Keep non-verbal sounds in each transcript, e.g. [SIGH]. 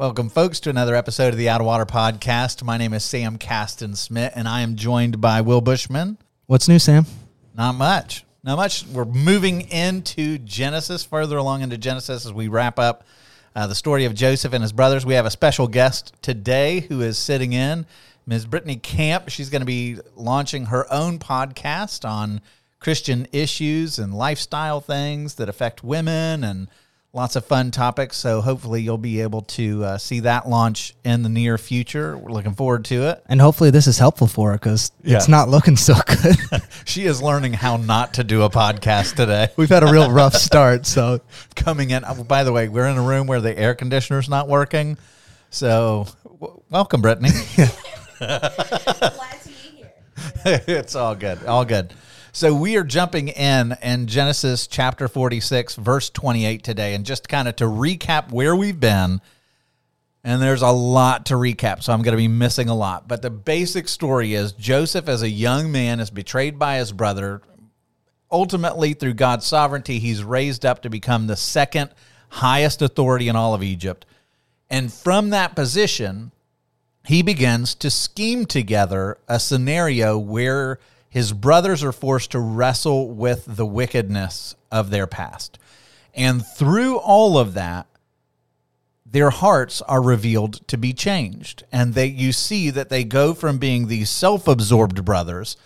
Welcome, folks, to another episode of the Out of Water Podcast. My name is Sam Caston Smith, and I am joined by Will Bushman. What's new, Sam? Not much. Not much. We're moving into Genesis, further along into Genesis as we wrap up uh, the story of Joseph and his brothers. We have a special guest today who is sitting in, Ms. Brittany Camp. She's going to be launching her own podcast on Christian issues and lifestyle things that affect women and lots of fun topics. So hopefully you'll be able to uh, see that launch in the near future. We're looking forward to it. And hopefully this is helpful for her because Yeah. it's not looking so [LAUGHS] good. She is learning how not to do a podcast today. [LAUGHS] We've had a real rough start, so coming in. oh, By the way, we're in a room where the air conditioner's not working. So, w- welcome, Brittany. Glad to be here. it's all good. All good. So, we are jumping in in Genesis chapter 46, verse 28 today. And just kind of to recap where we've been, and there's a lot to recap, so I'm going to be missing a lot. But the basic story is Joseph, as a young man, is betrayed by his brother. Ultimately, through God's sovereignty, he's raised up to become the second highest authority in all of Egypt. And from that position, he begins to scheme together a scenario where his brothers are forced to wrestle with the wickedness of their past. And through all of that, their hearts are revealed to be changed and they you see that they go from being these self-absorbed brothers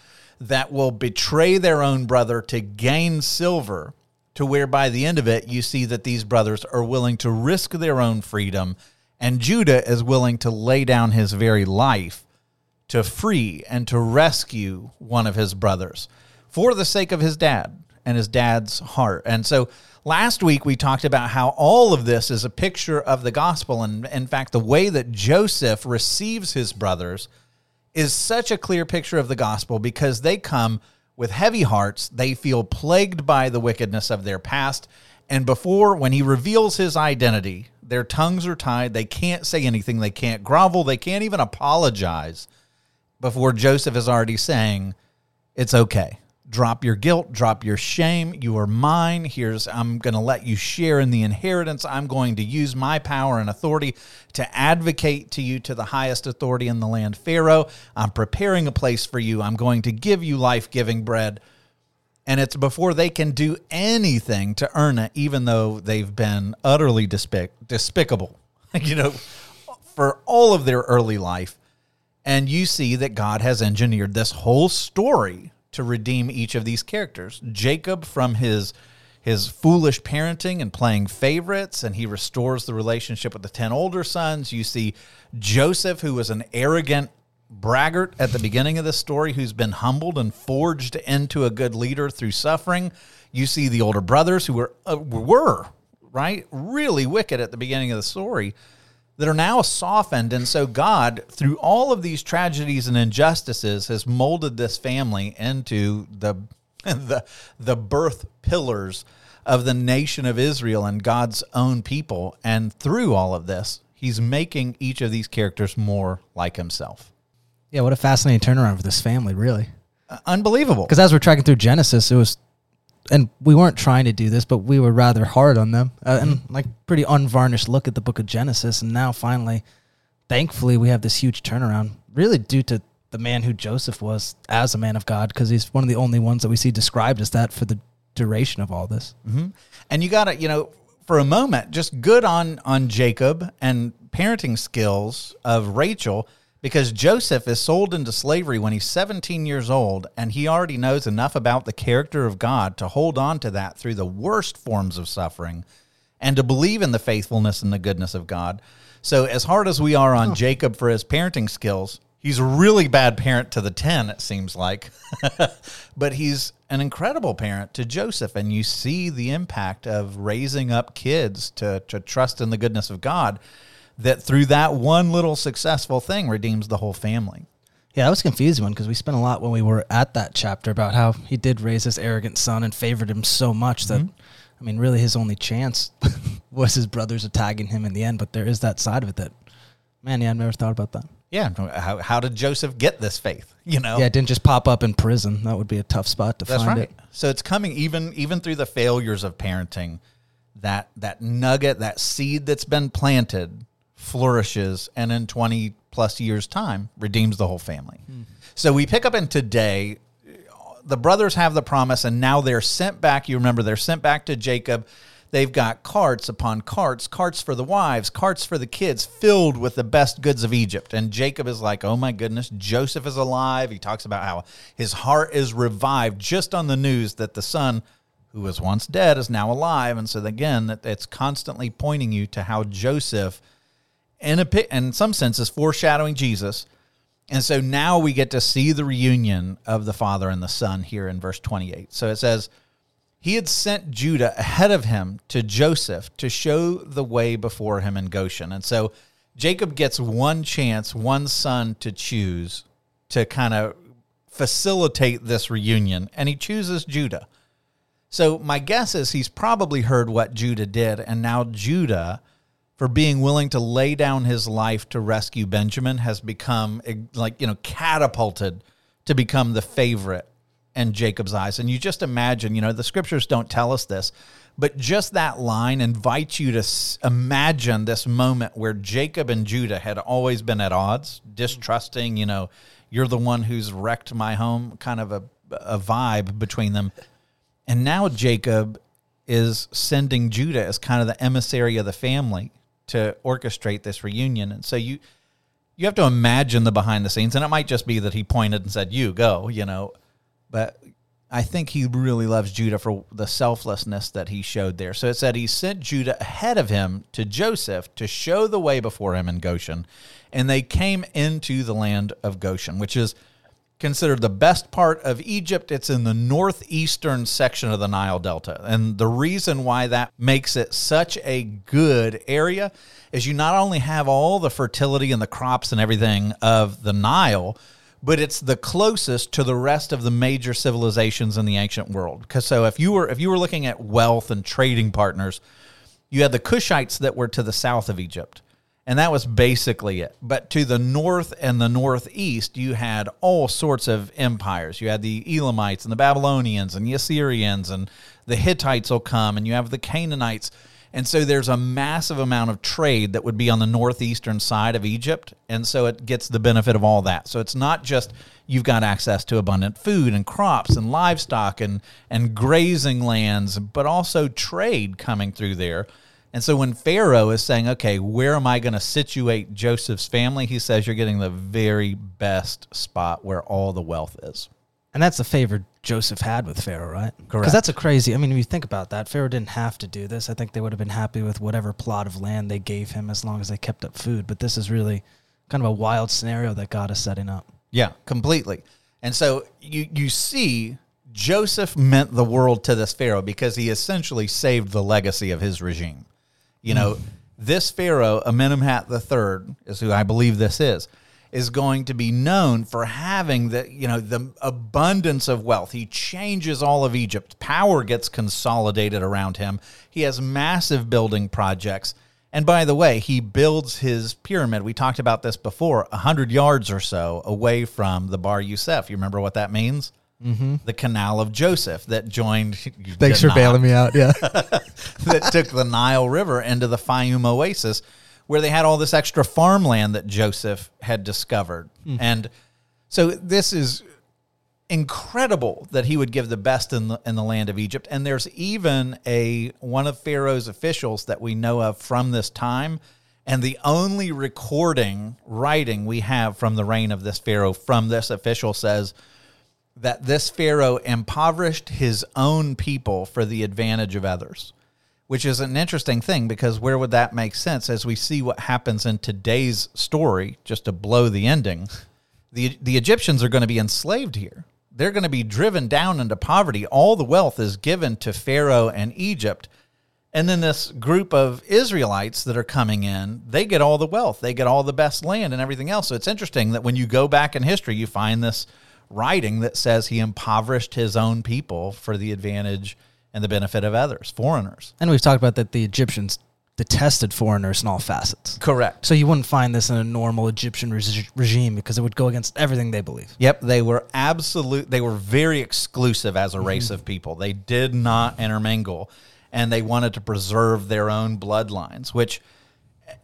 that will betray their own brother to gain silver to where by the end of it you see that these brothers are willing to risk their own freedom and Judah is willing to lay down his very life to free and to rescue one of his brothers for the sake of his dad and his dad's heart. And so last week we talked about how all of this is a picture of the gospel. And in fact, the way that Joseph receives his brothers is such a clear picture of the gospel because they come with heavy hearts. They feel plagued by the wickedness of their past. And before, when he reveals his identity, their tongues are tied. They can't say anything. They can't grovel. They can't even apologize before Joseph is already saying, It's okay. Drop your guilt, drop your shame. You are mine. Here's, I'm going to let you share in the inheritance. I'm going to use my power and authority to advocate to you to the highest authority in the land, Pharaoh. I'm preparing a place for you. I'm going to give you life giving bread. And it's before they can do anything to earn it, even though they've been utterly despic- despicable, [LAUGHS] you know, for all of their early life. And you see that God has engineered this whole story to redeem each of these characters. Jacob from his his foolish parenting and playing favorites, and he restores the relationship with the 10 older sons. You see Joseph, who was an arrogant braggart at the beginning of the story, who's been humbled and forged into a good leader through suffering. You see the older brothers who were, uh, were right, really wicked at the beginning of the story that are now softened. And so God, through all of these tragedies and injustices, has molded this family into the [LAUGHS] the the birth pillars of the nation of Israel and God's own people. And through all of this, he's making each of these characters more like himself. yeah, what a fascinating turnaround for this family, really. Uh, Unbelievable. Because as we're tracking through Genesis, it was, and we weren't trying to do this, but we were rather hard on them uh, and like pretty unvarnished look at the book of Genesis. And now finally, thankfully, we have this huge turnaround, really due to the man who Joseph was as a man of God, because he's one of the only ones that we see described as that for the duration of all this. And you got to, you know, for a moment, just good on on Jacob and parenting skills of Rachel because Joseph is sold into slavery when he's 17 years old and he already knows enough about the character of God to hold on to that through the worst forms of suffering and to believe in the faithfulness and the goodness of God. So as hard as we are on Jacob for his parenting skills, he's a really bad parent to the 10 it seems like. [LAUGHS] but he's an incredible parent to Joseph and you see the impact of raising up kids to to trust in the goodness of God that through that one little successful thing redeems the whole family. Yeah, that was a confusing one because we spent a lot when we were at that chapter about how he did raise this arrogant son and favored him so much that, mm-hmm. I mean, really his only chance [LAUGHS] was his brothers attacking him in the end. But there is that side of it that, man, yeah, I've never thought about that. Yeah, how, how did Joseph get this faith? You know, Yeah, it didn't just pop up in prison. That would be a tough spot to That's find right. it. So it's coming even even through the failures of parenting. That that nugget, that seed that's been planted, flourishes, and in twenty plus years' time, redeems the whole family. So we pick up in today. The brothers have the promise, and now they're sent back. You remember they're sent back to Jacob. They've got carts upon carts, carts for the wives, carts for the kids, filled with the best goods of Egypt. And Jacob is like, oh my goodness, Joseph is alive. He talks about how his heart is revived just on the news that the son who was once dead is now alive. And so, again, that it's constantly pointing you to how Joseph, in, a, in some senses foreshadowing Jesus. And so now we get to see the reunion of the father and the son here in verse 28. So it says, he had sent Judah ahead of him to Joseph to show the way before him in Goshen. And so Jacob gets one chance, one son to choose to kind of facilitate this reunion, and he chooses Judah. So my guess is he's probably heard what Judah did, and now Judah, for being willing to lay down his life to rescue Benjamin, has become eh, like, you know, catapulted to become the favorite in Jacob's eyes. And you just imagine, you know, the scriptures don't tell us this, but just that line invites you to imagine this moment where Jacob and Judah had always been at odds, distrusting, you know, you're the one who's wrecked my home, kind of a, a vibe between them. And now Jacob is sending Judah as kind of the emissary of the family to orchestrate this reunion. And so you you have to imagine the behind the scenes, and it might just be that he pointed and said, "You go," you know. But I think he really loves Judah for the selflessness that he showed there. So it said he sent Judah ahead of him to Joseph to show the way before him in Goshen, and they came into the land of Goshen, which is considered the best part of Egypt. It's in the northeastern section of the Nile Delta. And the reason why that makes it such a good area is you not only have all the fertility and the crops and everything of the Nile, but it's the closest to the rest of the major civilizations in the ancient world. Because so if you were if you were looking at wealth and trading partners, you had the Cushites that were to the south of Egypt. And that was basically it. But to the north and the northeast, you had all sorts of empires. You had the Elamites and the Babylonians and the Assyrians, and the Hittites will come, and you have the Canaanites. And so there's a massive amount of trade that would be on the northeastern side of Egypt. And so it gets the benefit of all that. So it's not just you've got access to abundant food and crops and livestock and, and grazing lands, but also trade coming through there. And so when Pharaoh is saying, okay, where am I going to situate Joseph's family? He says, you're getting the very best spot where all the wealth is. And that's the favor Joseph had with Pharaoh, right? Correct. Because that's a crazy. I mean, if you think about that, Pharaoh didn't have to do this. I think they would have been happy with whatever plot of land they gave him as long as they kept up food. But this is really kind of a wild scenario that God is setting up. Yeah, completely. And so you you see Joseph meant the world to this Pharaoh because he essentially saved the legacy of his regime. You know, mm. this Pharaoh, Amenemhat III, is who I believe this is, is going to be known for having the, you know, the abundance of wealth. He changes all of Egypt. Power gets consolidated around him. He has massive building projects. And by the way, he builds his pyramid. We talked about this before, 100 yards or so away from the Bar Yusuf. You remember what that means? Mm-hmm. The Canal of Joseph that joined. [LAUGHS] Thanks for bailing me out. Yeah. [LAUGHS] that took the Nile River into the Fayum Oasis, where they had all this extra farmland that Joseph had discovered. And so this is incredible that he would give the best in the, in the land of Egypt. And there's even a one of Pharaoh's officials that we know of from this time. And the only recording writing we have from the reign of this Pharaoh from this official says that this Pharaoh impoverished his own people for the advantage of others, which is an interesting thing because where would that make sense as we see what happens in today's story, just to blow the ending? The, the Egyptians are going to be enslaved here. They're going to be driven down into poverty. All the wealth is given to Pharaoh and Egypt. And then this group of Israelites that are coming in, they get all the wealth, they get all the best land and everything else. So it's interesting that when you go back in history, you find this writing that says he impoverished his own people for the advantage and the benefit of others, foreigners. And we've talked about that the Egyptians detested foreigners in all facets. Correct. So you wouldn't find this in a normal Egyptian reg- regime because it would go against everything they believe. Yep, they were absolute. They were very exclusive as a mm-hmm. race of people. They did not intermingle, and they wanted to preserve their own bloodlines. Which,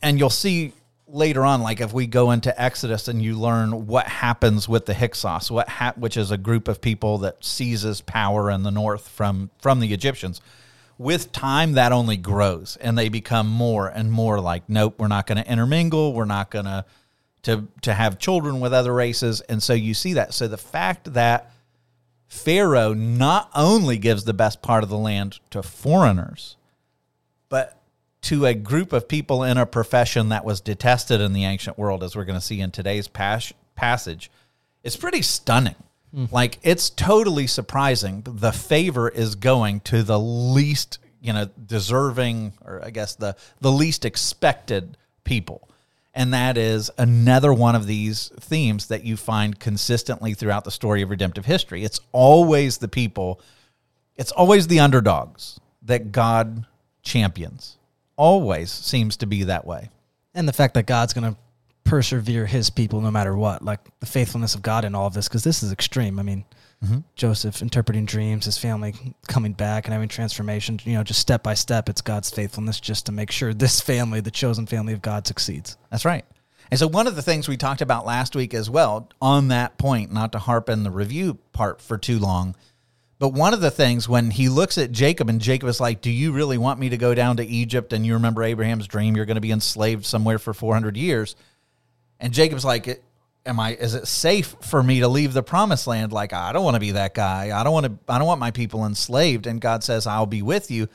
and you'll see later on, like if we go into Exodus and you learn what happens with the Hyksos, what ha- which is a group of people that seizes power in the north from from the Egyptians. With time, that only grows, and they become more and more like, nope, we're not going to intermingle. We're not going to to to have children with other races and so you see that so the fact that pharaoh not only gives the best part of the land to foreigners but to a group of people in a profession that was detested in the ancient world as we're going to see in today's pas- passage it's pretty stunning hmm. like it's totally surprising the favor is going to the least you know deserving or i guess the the least expected people and that is another one of these themes that you find consistently throughout the story of redemptive history. It's always the people, it's always the underdogs that God champions. Always seems to be that way. And the fact that God's going to persevere his people no matter what, like the faithfulness of God in all of this, because this is extreme. I mean, mm-hmm. Joseph interpreting dreams, his family coming back and having transformation, you know, just step by step, it's God's faithfulness just to make sure this family, the chosen family of God, succeeds. That's right. And so, one of the things we talked about last week as well, on that point, not to harp in the review part for too long, but one of the things when he looks at Jacob and Jacob is like, Do you really want me to go down to Egypt? And you remember Abraham's dream, you're going to be enslaved somewhere for 400 years. And Jacob's like, Am I, is it safe for me to leave the promised land? Like, I don't want to be that guy. I don't want to, I don't want my people enslaved. And God says, I'll be with you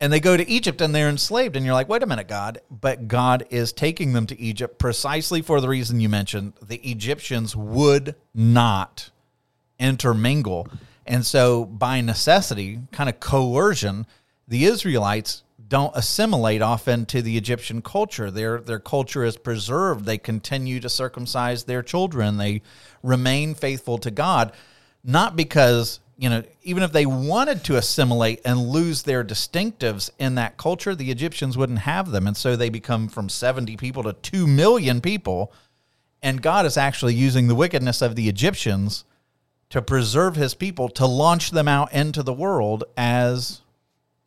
and they go to Egypt and they're enslaved. And you're like, wait a minute, God. But God is taking them to Egypt precisely for the reason you mentioned. The Egyptians would not intermingle. And so, by necessity, kind of coercion, the Israelites don't assimilate often to the Egyptian culture. Their their culture is preserved. They continue to circumcise their children. They remain faithful to God, not because you know even if they wanted to assimilate and lose their distinctives in that culture, the Egyptians wouldn't have them, and so they become from seventy people to two million people. And God is actually using the wickedness of the Egyptians to preserve His people to launch them out into the world as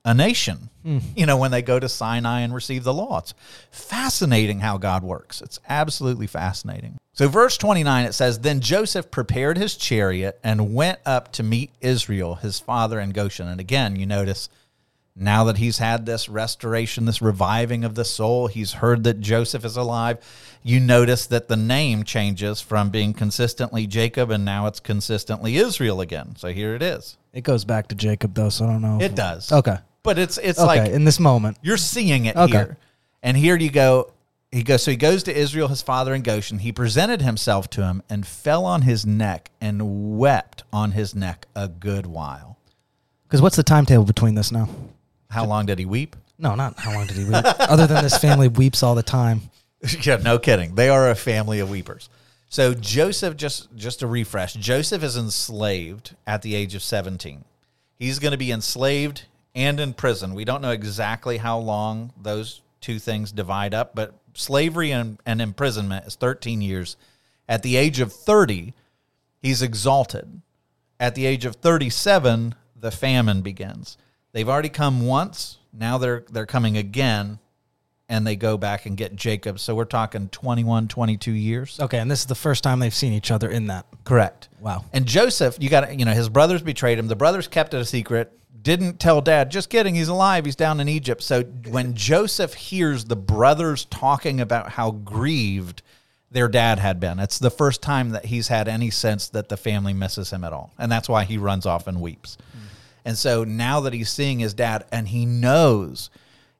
a nation, hmm. you know, when they go to Sinai and receive the law. It's fascinating how God works. It's absolutely fascinating. So, verse 29, it says Then Joseph prepared his chariot and went up to meet Israel, his father, in Goshen. And again, you notice now that he's had this restoration, this reviving of the soul, he's heard that Joseph is alive. You notice that the name changes from being consistently Jacob and now it's consistently Israel again. So here it is. It goes back to Jacob, though, so I don't know. It does. Okay. But it's it's Okay. like in this moment. you're seeing it Okay. here. And here you go. He goes so he goes to Israel, his father in Goshen. He presented himself to him and fell on his neck and wept on his neck a good while. Because what's the timetable between this now? How long did he weep? No, not how long did he weep. [LAUGHS] Other than this family weeps all the time. [LAUGHS] yeah, no kidding. They are a family of weepers. So Joseph, just just to refresh, Joseph is enslaved at the age of seventeen. He's going to be enslaved and in prison. We don't know exactly how long those two things divide up, but slavery and, and imprisonment is thirteen years. At the age of thirty, he's exalted. At the age of thirty-seven, the famine begins. They've already come once. Now they're they're coming again and they go back and get Jacob. So we're talking 21, 22 years. Okay, and this is the first time they've seen each other in that. Correct. Wow. And Joseph, you got you know, his brothers betrayed him. The brothers kept it a secret, didn't tell dad, just kidding, he's alive, he's down in Egypt. So when Joseph hears the brothers talking about how grieved their dad had been, it's the first time that he's had any sense that the family misses him at all. And that's why he runs off and weeps. And so now that he's seeing his dad and he knows,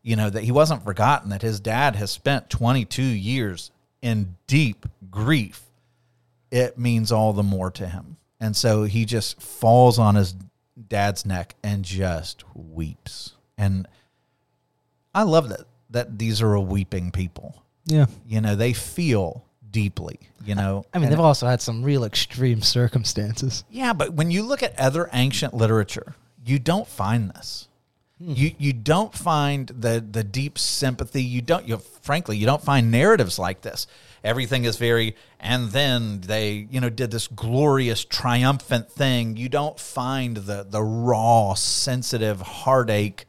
you know, that he wasn't forgotten, that his dad has spent 22 years in deep grief, it means all the more to him. And so he just falls on his dad's neck and just weeps. And I love that that these are a weeping people. Yeah. You know, they feel deeply. You know, I mean, And- they've also had some real extreme circumstances. yeah, but when you look at other ancient literature, you don't find this. Hmm. You you don't find the the deep sympathy. You don't. You frankly, you don't find narratives like this. Everything is very, and then they, you know, did this glorious, triumphant thing. You don't find the the raw, sensitive heartache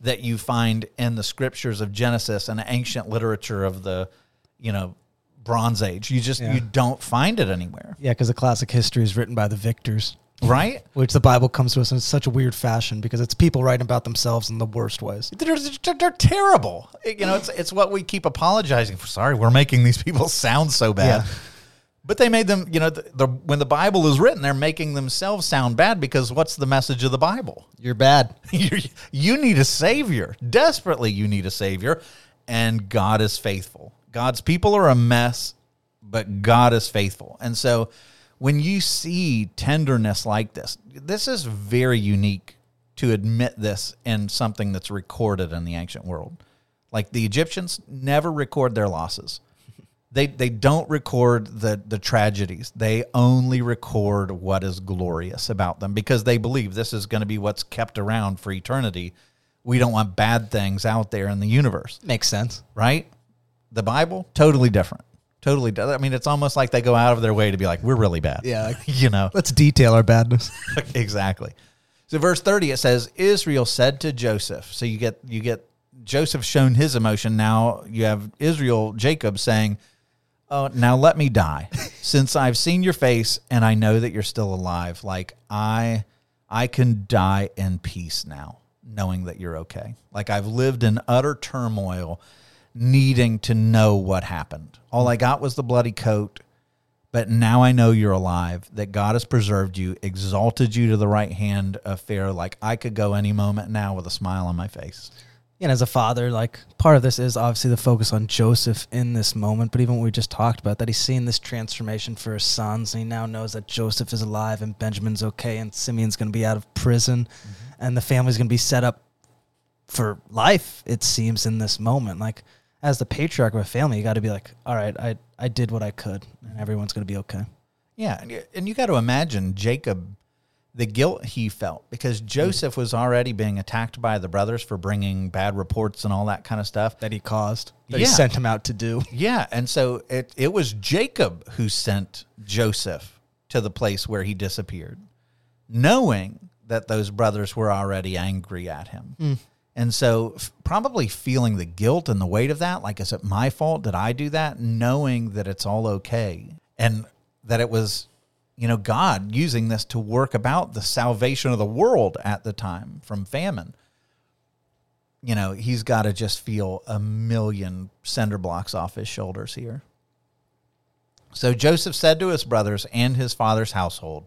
that you find in the scriptures of Genesis and ancient literature of the, you know, Bronze Age. You just Yeah. you don't find it anywhere, Yeah, because the classic history is written by the victors, right? which the Bible comes to us in such a weird fashion because it's people writing about themselves in the worst ways. They're, they're, they're terrible. You know, it's it's what we keep apologizing for. Sorry, we're making these people [LAUGHS] sound so bad. Yeah. But they made them, you know, the, the when the Bible is written, they're making themselves sound bad because what's the message of the Bible? You're bad. [LAUGHS] you you need a savior. Desperately you need a savior, and God is faithful. God's people are a mess, but God is faithful. And so when you see tenderness like this, this is very unique to admit this in something that's recorded in the ancient world. Like the Egyptians never record their losses. They they don't record the the tragedies. They only record what is glorious about them because they believe this is going to be what's kept around for eternity. We don't want bad things out there in the universe, Makes sense. right? The Bible totally different. Totally di- I mean it's almost like they go out of their way to be like we're really bad. Yeah, like- [LAUGHS] you know. Let's detail our badness. [LAUGHS] exactly. So verse 30 it says Israel said to Joseph. So you get you get Joseph shown his emotion. Now you have Israel Jacob saying, "Oh, now let me die [LAUGHS] since I've seen your face and I know that you're still alive. Like I I can die in peace now knowing that you're okay. Like I've lived in utter turmoil needing to know what happened. All I got was the bloody coat." But now I know you're alive, that God has preserved you, exalted you to the right hand of Pharaoh. Like I could go any moment now with a smile on my face. And as a father, like part of this is obviously the focus on Joseph in this moment, but even what we just talked about, that he's seen this transformation for his sons, and he now knows that Joseph is alive and Benjamin's okay, and Simeon's going to be out of prison, mm-hmm. and the family's going to be set up for life. It seems in this moment, like as the patriarch of a family, you got to be like, all right, I I did what I could, and everyone's going to be okay. Yeah. and you- And you got to imagine Jacob, the guilt he felt because mm. Joseph was already being attacked by the brothers for bringing bad reports and all that kind of stuff. That he caused, that Yeah. he sent him out to do. Yeah. And so it, it was Jacob who sent Joseph to the place where he disappeared, knowing that those brothers were already angry at him. Mm. And so, f- probably feeling the guilt and the weight of that, like, is it my fault? Did I do that? Knowing that it's all okay and that it was, you know, God using this to work about the salvation of the world at the time from famine. You know, he's got to just feel a million cinder blocks off his shoulders here. So Joseph said to his brothers and his father's household,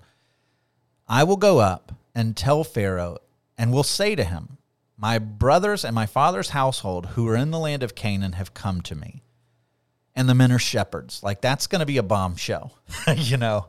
I will go up and tell Pharaoh, and will say to him, My brothers and my father's household who are in the land of Canaan have come to me. And the men are shepherds. Like that's going to be a bombshell, [LAUGHS] you know.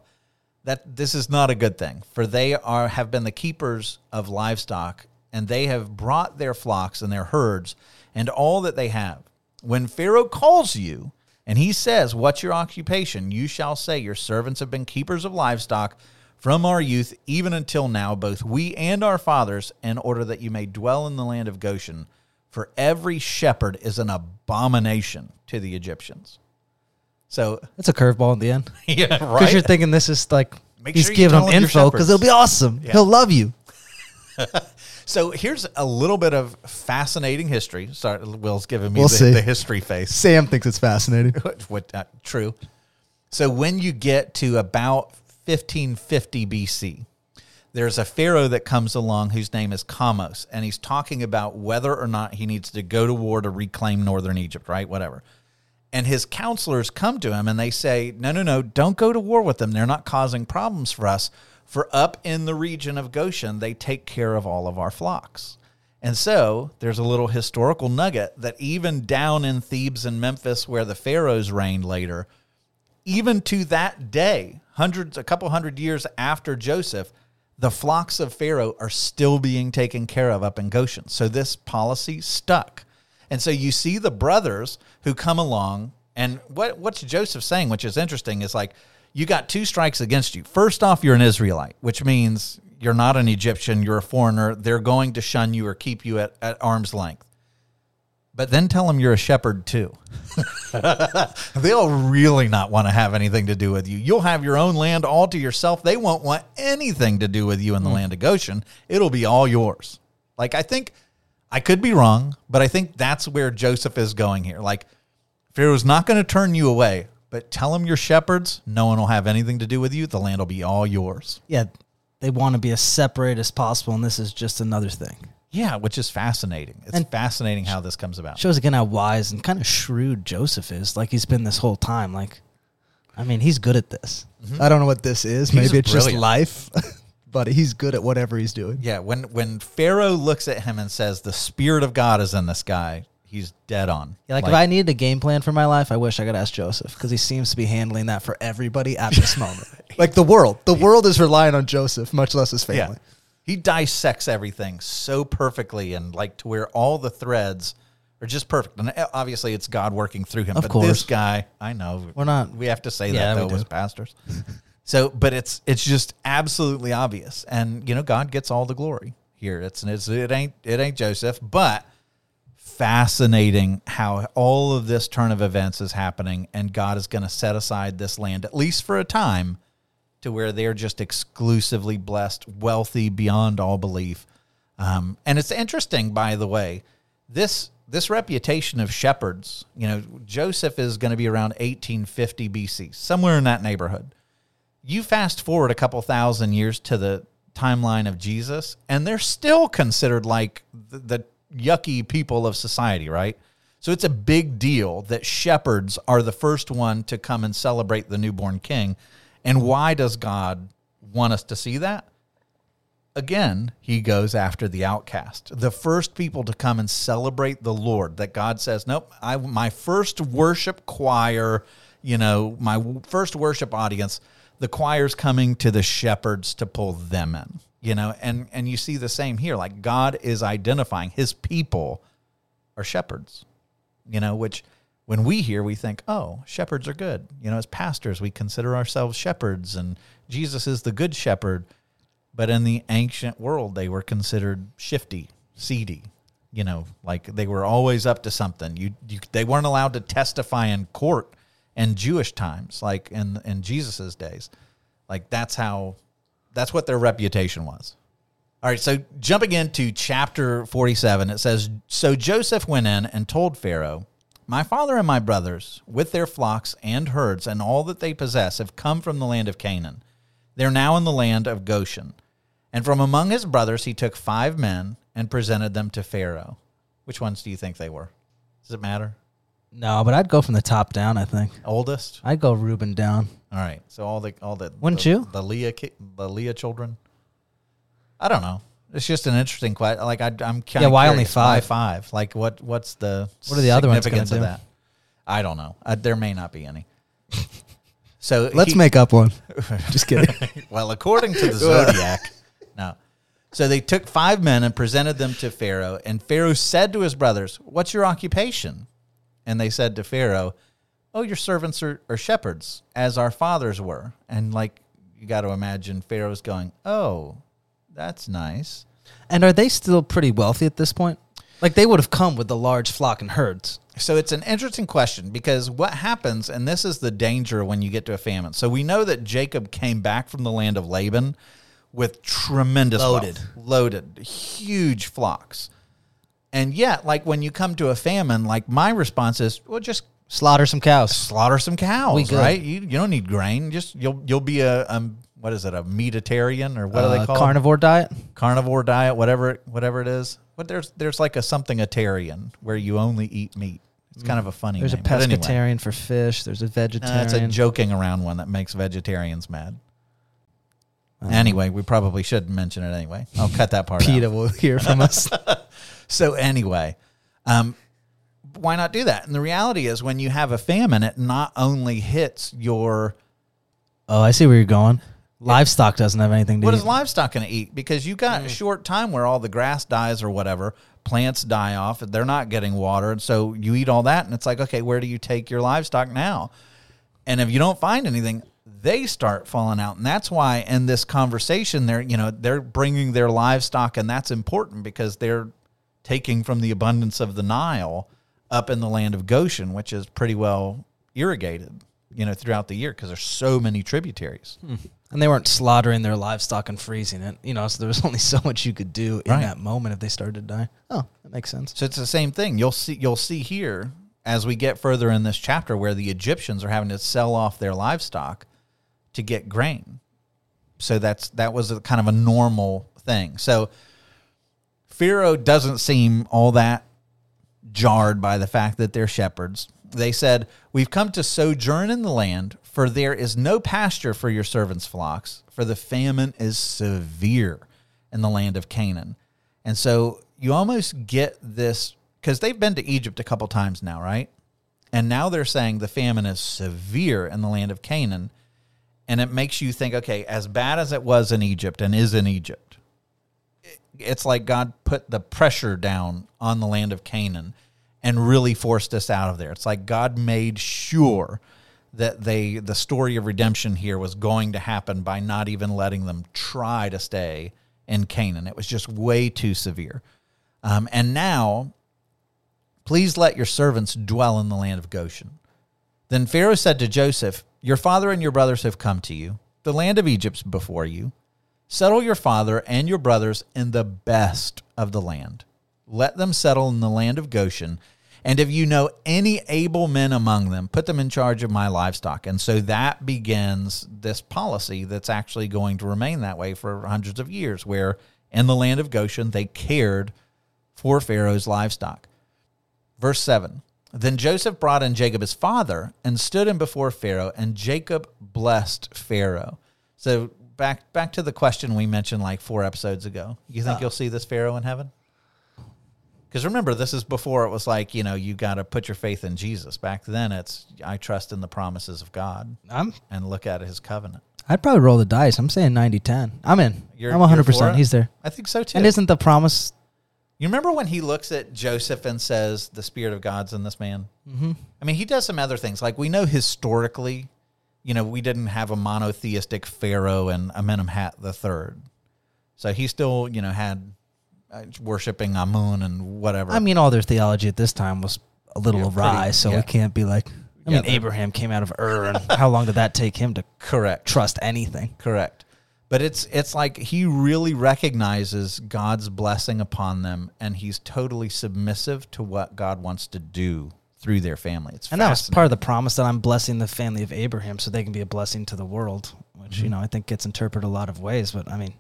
That this is not a good thing, for they are have been the keepers of livestock, and they have brought their flocks and their herds and all that they have. When Pharaoh calls you, and he says, What's your occupation? You shall say, Your servants have been keepers of livestock from our youth, even until now, both we and our fathers, in order that you may dwell in the land of Goshen. For every shepherd is an abomination to the Egyptians. So, That's a curveball in the end. [LAUGHS] yeah, [LAUGHS] right. Because you're thinking this is like Make he's sure giving them info because it'll be awesome. Yeah. He'll love you. [LAUGHS] So here's a little bit of fascinating history. Sorry, Will's giving me We'll the, the history face. Sam thinks it's fascinating. what, uh, true. So when you get to about 1550 BC, there's a pharaoh that comes along whose name is Kamose, and he's talking about whether or not he needs to go to war to reclaim northern Egypt, right? Whatever. And his counselors come to him and they say, No, no, no, don't go to war with them. They're not causing problems for us. For up in the region of Goshen, they take care of all of our flocks. And so there's a little historical nugget that even down in Thebes and Memphis, where the pharaohs reigned later, even to that day, hundreds, a couple hundred years after Joseph, the flocks of Pharaoh are still being taken care of up in Goshen. So this policy stuck. And so you see the brothers who come along, and what what's Joseph saying, which is interesting, is like you got two strikes against you. First off, you're an Israelite, which means you're not an Egyptian, you're a foreigner. They're going to shun you or keep you at, at arm's length. But then tell them you're a shepherd too. [LAUGHS] They'll really not want to have anything to do with you. You'll have your own land all to yourself. They won't want anything to do with you in the hmm. land of Goshen. It'll be all yours. Like, I think I could be wrong, but I think that's where Joseph is going here. Like, Pharaoh's not going to turn you away, but tell him you're shepherds. No one will have anything to do with you. The land will be all yours. Yeah, they want to be as separate as possible, and this is just another thing. Yeah, which is fascinating. It's And- fascinating how this comes about. Shows again how wise and kind of shrewd Joseph is. Like he's been this whole time. Like, I mean, he's good at this. Mm-hmm. I don't know what this is. He's Maybe it's just life, [LAUGHS] but he's good at whatever he's doing. Yeah, when when Pharaoh looks at him and says the spirit of God is in this guy, he's dead on. Yeah, like, if I needed a game plan for my life, I wish I could ask Joseph because he seems to be handling that for everybody at this [LAUGHS] moment. like the world, the world is relying on Joseph, much less his yeah, family. He dissects everything so perfectly and like to where all the threads are just perfect. And uh, obviously, it's God working through him. Of but course. this guy, I know We're not- We have to say Yeah, that though as pastors. so, but it's it's just absolutely obvious, and you know, God gets all the glory here. It's, it's it ain't it ain't Joseph, but fascinating how all of this turn of events is happening, and God is going to set aside this land at least for a time to where they're just exclusively blessed, wealthy beyond all belief. Um, and it's interesting, by the way, this this reputation of shepherds. You know, Joseph is going to be around 1850 BC, somewhere in that neighborhood. You fast forward a couple thousand years to the timeline of Jesus, and they're still considered like the, the yucky people of society, right? So it's a big deal that shepherds are the first one to come and celebrate the newborn king. And why does God want us to see that? Again, he goes after the outcast. The first people to come and celebrate the Lord that God says, "Nope, I my first worship choir, you know, my first worship audience, the choir's coming to the shepherds to pull them in." You know, and and you see the same here. Like God is identifying his people are shepherds you know, which when we hear, we think, oh, shepherds are good. You know, as pastors, we consider ourselves shepherds and Jesus is the good shepherd. But in the ancient world, they were considered shifty, seedy, you know, like they were always up to something. You, you they weren't allowed to testify in court in Jewish times, like in, in Jesus's days. Like that's how, that's what their reputation was. All right, so jumping into chapter 47, it says So Joseph went in and told Pharaoh, My father and my brothers, with their flocks and herds and all that they possess, have come from the land of Canaan. They're now in the land of Goshen. And from among his brothers, he took five men and presented them to Pharaoh. Which ones do you think they were? Does it matter? No, but I'd go from the top down. I think Oldest? I'd go Reuben down. All right. So all the all the Wouldn't the, you? the Leah ki- the Leah children. I don't know. It's just an interesting question. Like I, I'm kind Yeah, why only five? five? Like what? What's the What are the other ones significance gonna of do? that? I don't know. Uh, there may not be any. [LAUGHS] So Let's he- make up one. [LAUGHS] Just kidding. [LAUGHS] well, according to the zodiac, no. So they took five men and presented them to Pharaoh, and Pharaoh said to his brothers, "What's your occupation?" And they said to Pharaoh, "Oh, your servants are, are shepherds, as our fathers were." And like you got to imagine, Pharaoh's going, "Oh, that's nice." and are they still pretty wealthy at this point? Like they would have come with the large flock and herds. So it's an interesting question because what happens, and this is the danger when you get to a famine. So we know that Jacob came back from the land of Laban with tremendous Loaded. wealth, loaded, huge flocks. And yet, like when you come to a famine, like my response is, well, just Slaughter some cows. slaughter some cows, We right? You, you don't need grain. Just you'll you'll be a um what is it a meatitarian or what do Uh, they call it? carnivore diet. carnivore diet, whatever whatever it is. But there's there's like a something atarian where you only eat meat. It's kind of a funny. There's a name. Anyway. pescatarian for fish. There's a No, vegetarian. it's a joking around one that makes vegetarians mad. Um, anyway, we probably shouldn't mention it anyway. I'll cut that part PETA out. will hear from [LAUGHS] us. So anyway, um, why not do that? And the reality is, when you have a famine, it not only hits your oh, I see where you're going. Livestock doesn't have anything to what eat. is livestock going to eat? Because you got a mm. short time where all the grass dies or whatever, plants die off, they're not getting water, and so you eat all that, and it's like, okay, where do you take your livestock now? And if you don't find anything, they start falling out, and that's why in this conversation, they're you know they're bringing their livestock, and that's important because they're taking from the abundance of the Nile up in the land of Goshen, which is pretty well irrigated, you know, throughout the year because there's so many tributaries. Hmm. And they weren't slaughtering their livestock and freezing it, you know. So there was [LAUGHS] only so much you could do in Right. that moment if they started to die. Oh, that makes sense. So it's the same thing. You'll see you'll see here as we get further in this chapter where the Egyptians are having to sell off their livestock to get grain. So that's that was a kind of a normal thing. So Pharaoh doesn't seem all that jarred by the fact that they're shepherds. They said, We've come to sojourn in the land, for there is no pasture for your servants' flocks, for the famine is severe in the land of Canaan. And so you almost get this because they've been to Egypt a couple times now, right? And now they're saying the famine is severe in the land of Canaan. And it makes you think, okay, as bad as it was in Egypt and is in Egypt, it's like God put the pressure down on the land of Canaan and really forced us out of there. It's like God made sure that they the story of redemption here was going to happen by not even letting them try to stay in Canaan. It was just way too severe. Um, and now, please let your servants dwell in the land of Goshen. Then Pharaoh said to Joseph, Your father and your brothers have come to you. The land of Egypt's before you. Settle your father and your brothers in the best of the land. Let them settle in the land of Goshen. And if you know any able men among them, put them in charge of my livestock. And so that begins this policy that's actually going to remain that way for hundreds of years, where in the land of Goshen, they cared for Pharaoh's livestock. Verse 7 Then Joseph brought in Jacob his father and stood him before Pharaoh, and Jacob blessed Pharaoh. So back back to the question we mentioned like four episodes ago. You think uh, you'll see this Pharaoh in heaven? Because remember, this is before it was like, you know, you got to put your faith in Jesus. Back then, it's, I trust in the promises of God I'm. and look at his covenant. I'd probably roll the dice. I'm saying 90-10. I'm in. You're- I'm 100. for percent it? He's there. I think so too. And isn't the promise? You remember when he looks at Joseph and says, "The spirit of God's in this man." Mm-hmm. I mean, he does some other things. Like we know historically, you know, we didn't have a monotheistic Pharaoh and Amenemhat the third, so he still, you know, had uh, worshiping Amun and whatever. I mean, all their theology at this time was a little Yeah, awry, pretty- so yeah. we can't be like. I Yeah, mean, they're- Abraham came out of Ur, and how long did that take him to correct, trust anything? correct. But it's it's like he really recognizes God's blessing upon them, and he's totally submissive to what God wants to do through their family. It's And that was part of the promise that I'm blessing the family of Abraham so they can be a blessing to the world, which, Mm-hmm. you know, I think gets interpreted a lot of ways. But I mean,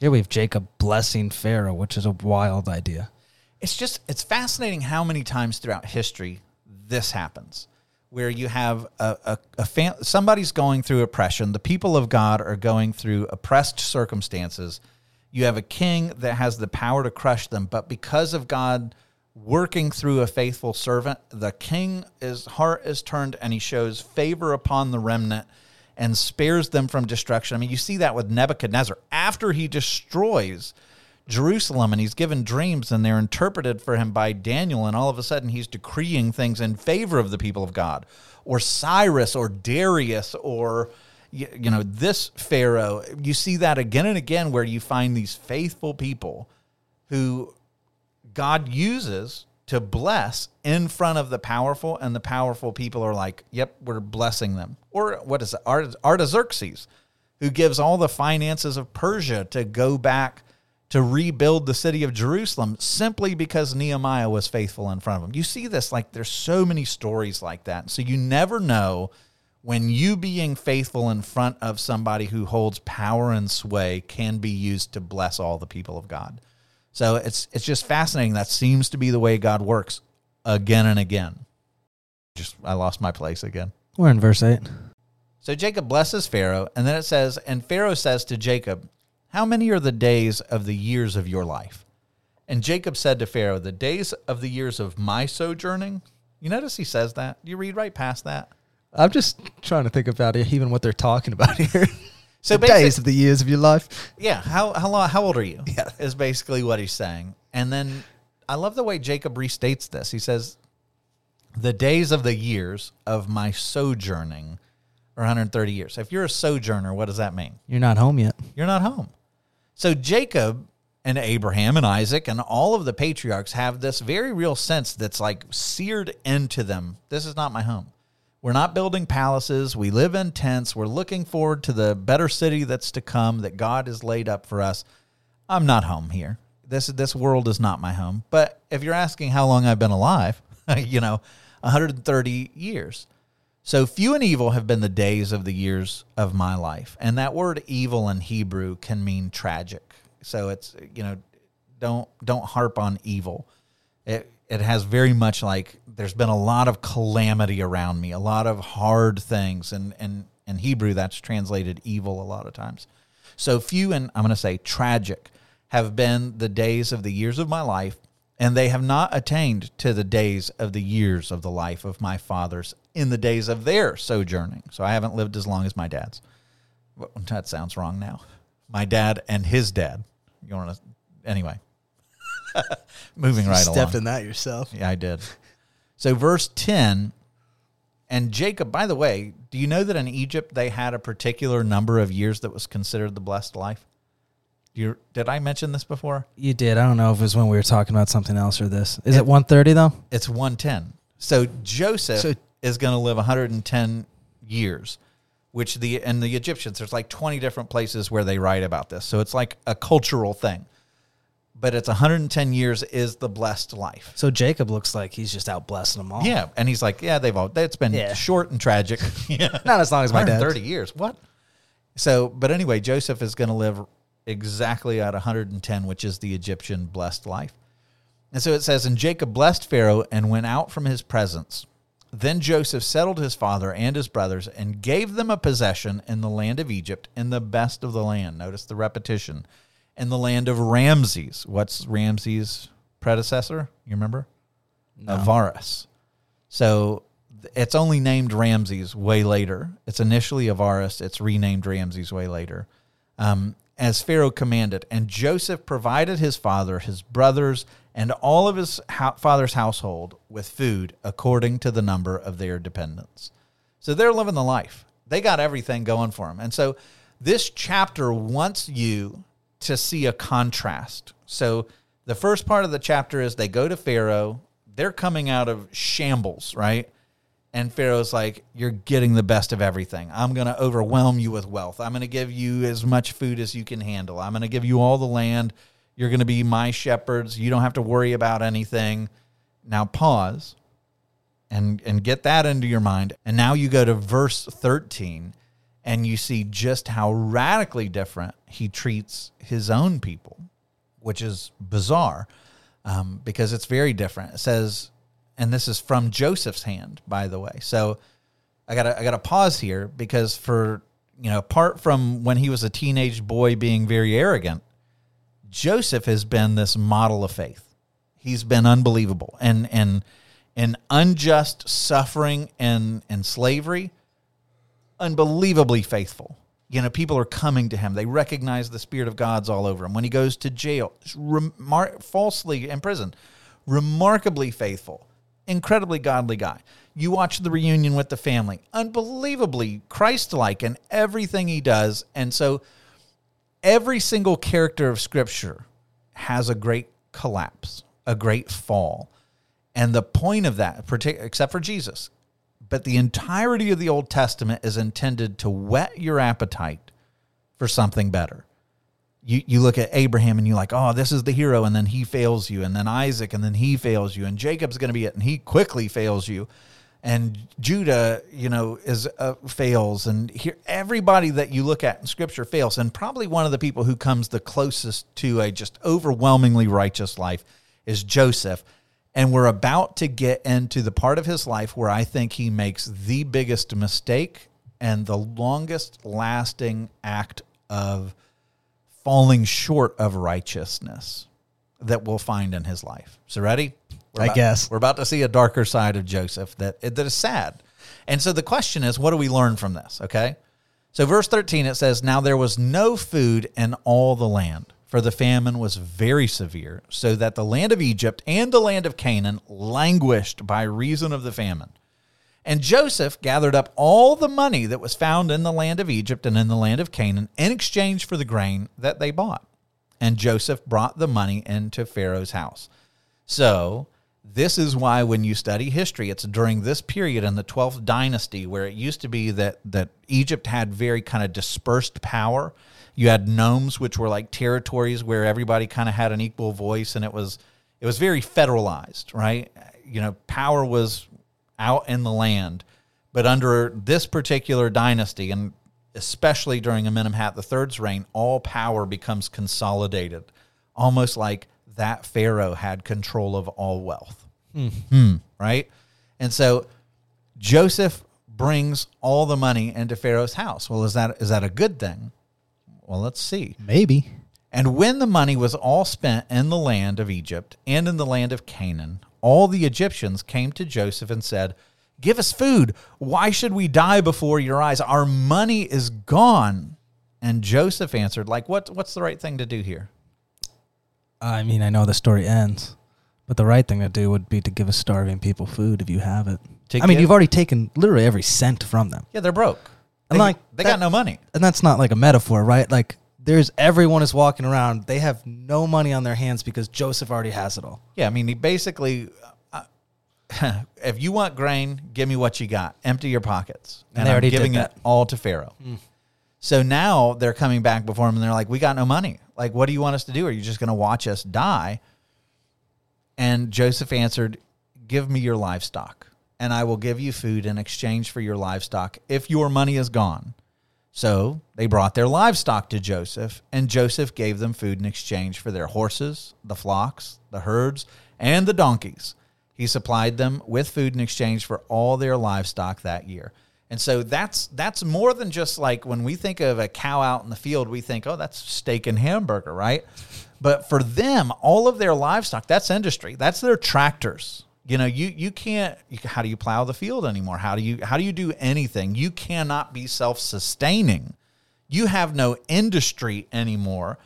here we have Jacob blessing Pharaoh, which is a wild idea. it's just it's fascinating how many times throughout history this happens where you have a, a, a fam- somebody's going through oppression. The people of god are going through oppressed circumstances. You have a king that has the power to crush them but because of god working through a faithful servant the king his heart is turned and he shows favor upon the remnant and spares them from destruction. I mean you see that with nebuchadnezzar. After he destroys Jerusalem and he's given dreams and they're interpreted for him by Daniel and all of a sudden he's decreeing things in favor of the people of God or Cyrus or Darius or you, know this Pharaoh. You see that again and again where you find these faithful people who God uses to bless in front of the powerful and the powerful people are like yep we're blessing them or what is it Art- Artaxerxes who gives all the finances of Persia to go back to rebuild the city of Jerusalem simply because Nehemiah was faithful in front of him. You see this like there's so many stories like that. So you never know when you being faithful in front of somebody who holds power and sway can be used to bless all the people of God. So it's it's just fascinating that seems to be the way God works again and again. Just I lost my place again. We're in verse 8. So Jacob blesses Pharaoh, and then it says, and Pharaoh says to Jacob, How many are the days of the years of your life? And Jacob said to Pharaoh, The days of the years of my sojourning. You notice he says that? Do you read right past that. I'm just trying to think about it, even what they're talking about here. [LAUGHS] So the days of the years of your life. Yeah, how how long, how old are you? Yeah. is basically what he's saying. And then I love the way Jacob restates this. He says, The days of the years of my sojourning are 130 years. If you're a sojourner, what does that mean? You're not home yet. You're not home. So Jacob and Abraham and Isaac and all of the patriarchs have this very real sense that's like seared into them. This is not my home. We're not building palaces. We live in tents. We're looking forward to the better city that's to come that God has laid up for us. I'm not home here. This this world is not my home. But if you're asking how long I've been alive, [LAUGHS] you know, 130 years. So few and evil have been the days of the years of my life. And that word evil in Hebrew can mean tragic. So it's you know, don't don't harp on evil. It it has very much like there's been a lot of calamity around me, a lot of hard things, and and in Hebrew that's translated evil a lot of times. So few and I'm going to say tragic have been the days of the years of my life, and they have not attained to the days of the years of the life of my fathers in the days of their sojourning. So I haven't lived as long as my dad's. Well, That sounds wrong now. My dad and his dad. You want to anyway. [LAUGHS] Moving right along. Stepped in that yourself. Yeah, I did. So, verse 10 and Jacob, by the way, do you know that in Egypt they had a particular number of years that was considered the blessed life? You did I mention this before? You did. I don't know if it was when we were talking about something else or this. Is it 130 though? It's 110. So Joseph So- is going to live 110 years, which the and the Egyptians there's like 20 different places where they write about this. So it's like a cultural thing. But it's 110 years is the blessed life. So Jacob looks like he's just out blessing them all. Yeah, and he's like, yeah, they've all. It's been Yeah. short and tragic. yeah, [LAUGHS] Not as long as my [LAUGHS] dad. 130 years. What? So, but anyway, Joseph is going to live exactly at 110, which is the Egyptian blessed life. And so it says, and Jacob blessed Pharaoh and went out from his presence. Then Joseph settled his father and his brothers and gave them a possession in the land of Egypt, in the best of the land. Notice the repetition. In the land of Ramses. What's Ramses' predecessor? You remember? Avaris. So it's only named Ramses way later. It's initially Avaris. It's renamed Ramses way later. Um, as Pharaoh commanded, and Joseph provided his father, his brothers, and all of his father's household with food according to the number of their dependents. So they're living the life. They got everything going for them. And so this chapter wants you to see a contrast. So the first part of the chapter is they go to Pharaoh. They're coming out of shambles, right? And Pharaoh's like, You're getting the best of everything. I'm going to overwhelm you with wealth. I'm going to give you as much food as you can handle. I'm going to give you all the land. You're going to be my shepherds. You don't have to worry about anything. Now, pause and and get that into your mind. And now you go to verse 13 and you see just how radically different he treats his own people, which is bizarre um, because it's very different. It says, and this is from Joseph's hand, by the way. So I gotta I gotta pause here because for you know, apart from when he was a teenage boy being very arrogant, Joseph has been this model of faith. He's been unbelievable. And and in unjust suffering and, and slavery, unbelievably faithful. You know, people are coming to him. They recognize the Spirit of God's all over him. When he goes to jail, remar- falsely imprisoned, remarkably faithful, incredibly godly guy. You watch the reunion with the family, unbelievably Christ like in everything he does. And so every single character of Scripture has a great collapse, a great fall. And the point of that, except for Jesus, but the entirety of the Old Testament is intended to whet your appetite for something better. You, you look at Abraham and you're like, oh, this is the hero, and then he fails you, and then Isaac, and then he fails you, and Jacob's going to be it, and he quickly fails you, and Judah, you know, is uh, fails, and here everybody that you look at in Scripture fails, and probably one of the people who comes the closest to a just overwhelmingly righteous life is Joseph. And we're about to get into the part of his life where I think he makes the biggest mistake and the longest lasting act of falling short of righteousness that we'll find in his life. So, ready? We're I about- guess. We're about to see a darker side of Joseph that, that is sad. And so the question is, what do we learn from this? Okay. So, verse 13, it says, Now there was no food in all the land, for the famine was very severe, so that the land of Egypt and the land of Canaan languished by reason of the famine. And Joseph gathered up all the money that was found in the land of Egypt and in the land of Canaan in exchange for the grain that they bought. And Joseph brought the money into Pharaoh's house. So, this is why when you study history, it's during this period in the 12th dynasty where it used to be that, that Egypt had very kind of dispersed power. You had nomes, which were like territories where everybody kind of had an equal voice, and it was it was very federalized, right? You know, power was out in the land. But under this particular dynasty, and especially during Amenemhat III's reign, all power becomes consolidated, almost like that pharaoh had control of all wealth. Hmm, right? And so Joseph brings all the money into Pharaoh's house. Well, is that is that a good thing? Well, let's see. Maybe. And when the money was all spent in the land of Egypt and in the land of Canaan, all the Egyptians came to Joseph and said, Give us food. Why should we die before your eyes? Our money is gone. And Joseph answered, like, what, what's the right thing to do here? I mean, I know the story ends, but the right thing to do would be to give a starving people food if you have it. To I mean, give- you've already taken literally every cent from them. Yeah, they're broke. They, And like they that- got no money. And that's not like a metaphor, right? Like there's everyone is walking around. They have no money on their hands because Joseph already has it all. Yeah, I mean, he basically, uh, [LAUGHS] if you want grain, give me what you got. Empty your pockets. And And, they I'm already did giving that. it all to Pharaoh. So now they're coming back before him and they're like, we got no money. Like, what do you want us to do? Are you just going to watch us die? And Joseph answered, Give me your livestock, and I will give you food in exchange for your livestock if your money is gone. So they brought their livestock to Joseph, and Joseph gave them food in exchange for their horses, the flocks, the herds, and the donkeys. He supplied them with food in exchange for all their livestock that year. And so that's that's more than just like when we think of a cow out in the field, we think, oh, that's steak and hamburger, right? But for them, all of their livestock, that's industry. That's their tractors. You know, you you can't. You, how do you plow the field anymore? How do you how do you do anything? You cannot be self sustaining. You have no industry anymore.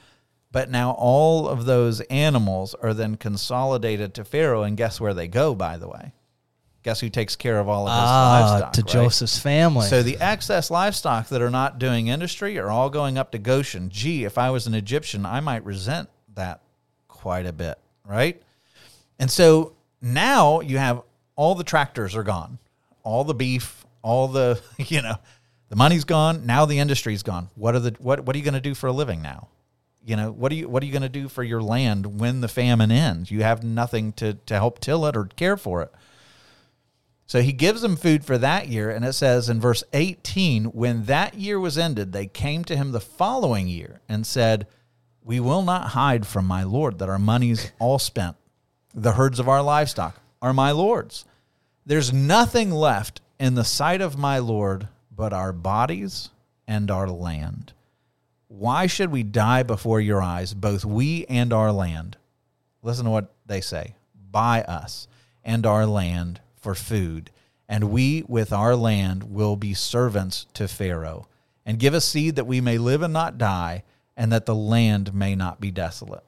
But now all of those animals are then consolidated to Pharaoh, and guess where they go? By the way, guess who takes care of all of his Ah, livestock? to right? Joseph's family. So the excess livestock that are not doing industry are all going up to Goshen. Gee, if I was an Egyptian, I might resent that quite a bit, right? And so now you have all the tractors are gone, all the beef, all the [LAUGHS] you know, the money's gone. Now the industry's gone. What are the what what are you going to do for a living now? You know, what are you what are you going to do for your land when the famine ends? You have nothing to to help till it or care for it. So he gives them food for that year. And it says in verse 18, when that year was ended, they came to him the following year and said, We will not hide from my Lord that our money's all spent. The herds of our livestock are my Lord's. There's nothing left in the sight of my Lord but our bodies and our land. Why should we die before your eyes, both we and our land? Listen to what they say buy us and our land for food, and we with our land will be servants to Pharaoh. And give us seed that we may live and not die, and that the land may not be desolate.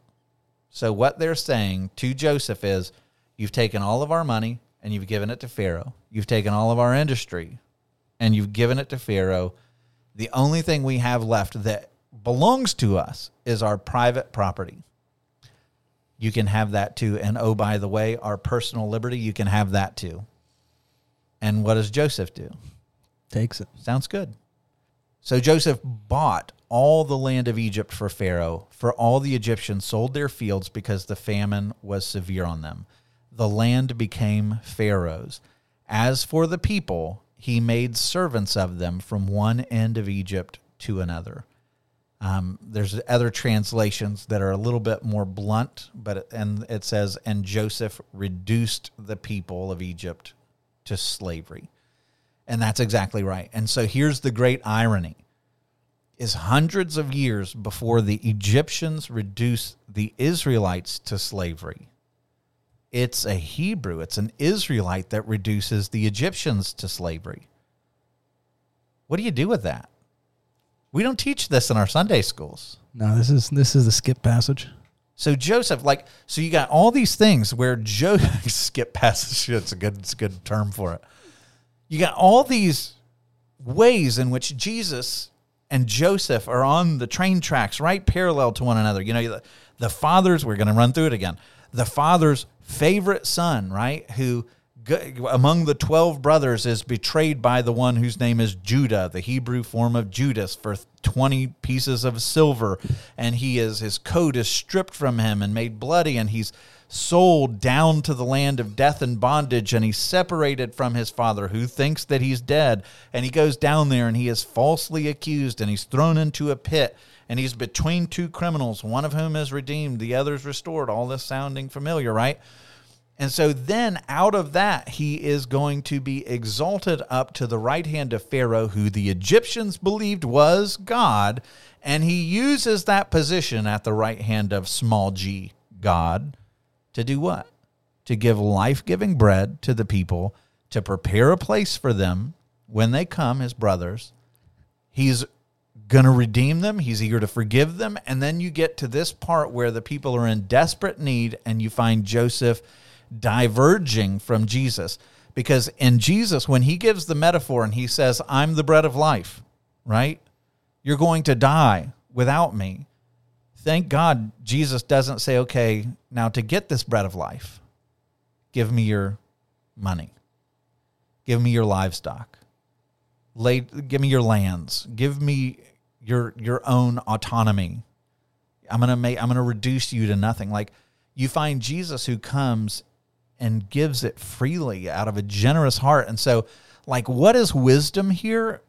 So, what they're saying to Joseph is, You've taken all of our money and you've given it to Pharaoh. You've taken all of our industry and you've given it to Pharaoh. The only thing we have left that belongs to us is our private property. You can have that too. And oh, by the way, our personal liberty, you can have that too. And what does Joseph do? Takes it. Sounds good. So Joseph bought all the land of Egypt for Pharaoh, for all the Egyptians sold their fields because the famine was severe on them. The land became Pharaoh's. As for the people, he made servants of them from one end of Egypt to another. Um, there's other translations that are a little bit more blunt, but and it says, "And Joseph reduced the people of Egypt to slavery," and that's exactly right. And so here's the great irony: is hundreds of years before the Egyptians reduced the Israelites to slavery, it's a Hebrew, it's an Israelite that reduces the Egyptians to slavery. What do you do with that? We don't teach this in our Sunday schools. No, this is this is the skip passage. So Joseph, like, so you got all these things where Joseph [LAUGHS] skip passage. It's a good, it's a good term for it. You got all these ways in which Jesus and Joseph are on the train tracks, right parallel to one another. You know, the, the father's. We're going to run through it again. The father's favorite son, right, who among the 12 brothers is betrayed by the one whose name is Judah, the Hebrew form of Judas, for 20 pieces of silver. And he is, his coat is stripped from him and made bloody, and he's sold down to the land of death and bondage, and he's separated from his father, who thinks that he's dead. And he goes down there and he is falsely accused, and he's thrown into a pit. And he's between two criminals, one of whom is redeemed, the other's restored. All this sounding familiar, right? And so then out of that, he is going to be exalted up to the right hand of Pharaoh, who the Egyptians believed was God. And he uses that position at the right hand of small g, God, to do what? To give life giving bread to the people, to prepare a place for them when they come, his brothers. He's going to redeem them. He's eager to forgive them. And then you get to this part where the people are in desperate need, and you find Joseph diverging from Jesus. Because in Jesus, when he gives the metaphor and he says, I'm the bread of life, right? You're going to die without me. Thank God Jesus doesn't say, okay, now to get this bread of life, give me your money, give me your livestock, Lay, give me your lands, give me your your own autonomy. I'm gonna make I'm gonna reduce you to nothing. Like you find Jesus who comes and gives it freely out of a generous heart. And so, like, what is wisdom here?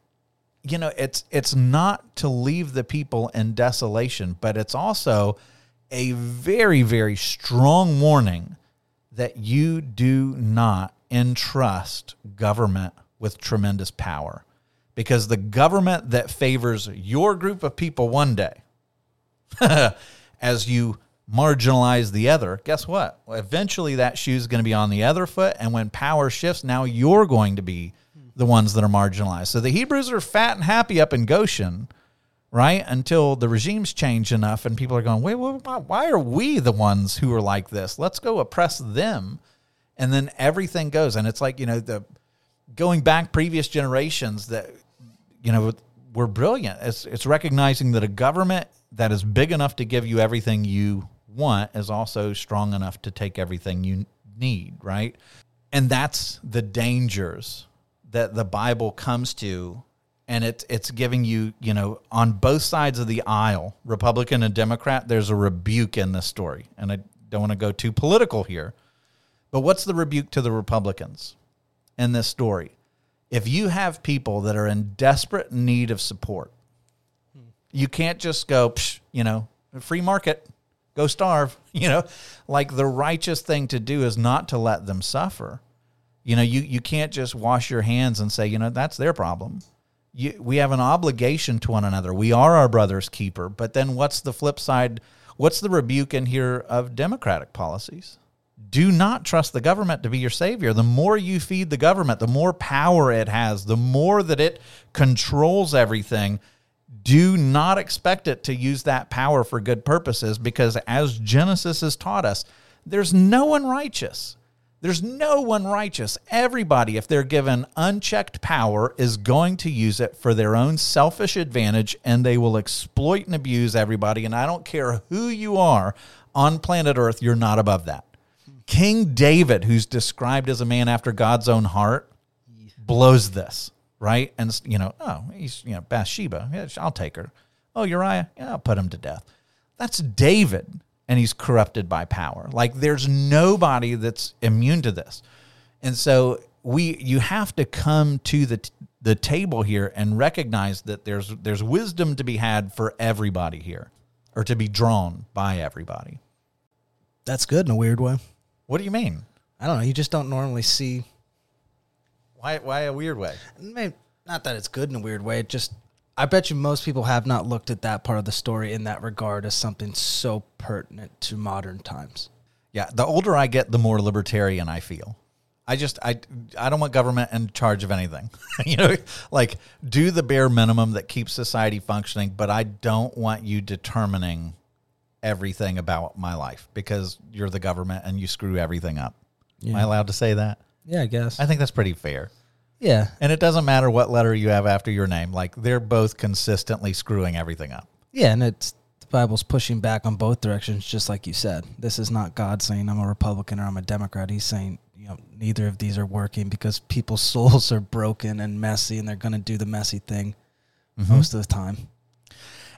You know, it's it's not to leave the people in desolation, but it's also a very, very strong warning that you do not entrust government with tremendous power. Because the government that favors your group of people one day, [LAUGHS] as you marginalize the other, guess what? Eventually that shoe is going to be on the other foot. And when power shifts, now you're going to be the ones that are marginalized. So the Hebrews are fat and happy up in Goshen, right? Until the regimes change enough and people are going, wait, why are we the ones who are like this? Let's go oppress them. And then everything goes. And it's like, you know, the going back previous generations that, you know, were brilliant. It's, it's recognizing that a government that is big enough to give you everything you want is also strong enough to take everything you need, right? And that's the dangers that the Bible comes to and it's it's giving you, you know, on both sides of the aisle, Republican and Democrat, there's a rebuke in this story. And I don't want to go too political here. But what's the rebuke to the Republicans in this story? If you have people that are in desperate need of support, you can't just go, you know, free market, go starve. [LAUGHS] You know, like the righteous thing to do is not to let them suffer. You know, you, you can't just wash your hands and say, you know, that's their problem. You, we have an obligation to one another. We are our brother's keeper. But then what's the flip side? What's the rebuke in here of democratic policies? Do not trust the government to be your savior. The more you feed the government, the more power it has, the more that it controls everything do not expect it to use that power for good purposes because, as Genesis has taught us, there's no one righteous. There's no one righteous. Everybody, if they're given unchecked power, is going to use it for their own selfish advantage and they will exploit and abuse everybody. And I don't care who you are on planet Earth, you're not above that. King David, who's described as a man after God's own heart, blows this right? And you know, oh, he's you know Bathsheba. Yeah, I'll take her. Oh, Uriah. Yeah, I'll put him to death. That's David, and he's corrupted by power. Like there's nobody that's immune to this, and so we you have to come to the the table here and recognize that there's there's wisdom to be had for everybody here, or to be drawn by everybody. That's good in a weird way. What do you mean? I don't know. You just don't normally see why? Why a weird way? Maybe, not that it's good in a weird way. It just, I bet you most people have not looked at that part of the story in that regard as something so pertinent to modern times. Yeah, the older I get, the more libertarian I feel. I just I I don't want government in charge of anything. [LAUGHS] you know, like do the bare minimum that keeps society functioning, but I don't want you determining everything about my life because you're the government and you screw everything up. Am I allowed to say that? Yeah, I guess. I think that's pretty fair. Yeah. And it doesn't matter what letter you have after your name. Like they're both consistently screwing everything up. Yeah, and it's the Bible's pushing back on both directions, just like you said. This is not God saying I'm a Republican or I'm a Democrat. He's saying you know neither of these are working because people's [LAUGHS] souls are broken and messy, and they're going to do the messy thing mm-hmm. most of the time.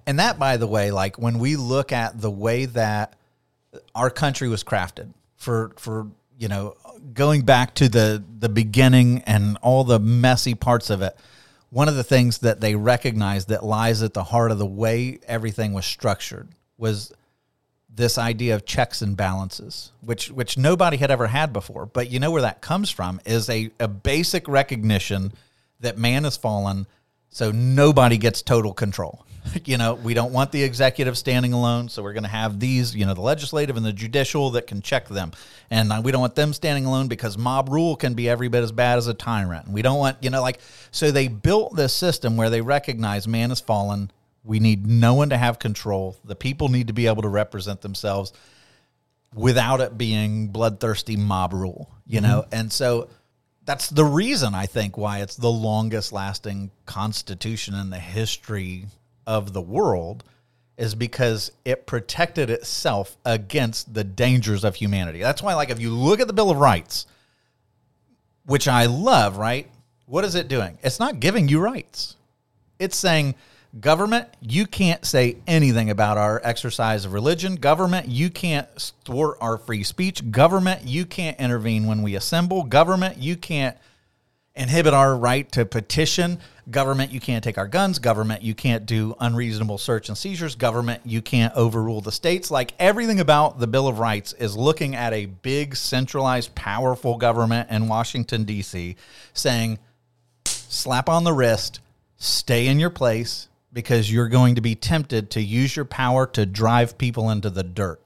And that, by the way, like when we look at the way that our country was crafted for for you know going back to the the beginning and all the messy parts of it, one of the things that they recognized that lies at the heart of the way everything was structured was this idea of checks and balances, which which nobody had ever had before. But you know where that comes from is a, a basic recognition that man has fallen, so nobody gets total control. [LAUGHS] You know, we don't want the executive standing alone, so we're going to have these, you know, the legislative and the judicial that can check them. And uh, we don't want them standing alone because mob rule can be every bit as bad as a tyrant. And we don't want, you know, like, so they built this system where they recognize man has fallen. We need no one to have control. The people need to be able to represent themselves without it being bloodthirsty mob rule, you know? And so that's the reason I think why it's the longest lasting constitution in the history of the world is because it protected itself against the dangers of humanity. That's why like if you look at the Bill of Rights, which I love, right? What is it doing? It's not giving you rights. It's saying, government, you can't say anything about our exercise of religion. Government, you can't thwart our free speech. Government, you can't intervene when we assemble. Government, you can't inhibit our right to petition. Government, you can't take our guns. Government, you can't do unreasonable search and seizures. Government, you can't overrule the states. Like everything about the Bill of Rights is looking at a big, centralized, powerful government in Washington, D.C., saying, slap on the wrist, stay in your place because you're going to be tempted to use your power to drive people into the dirt.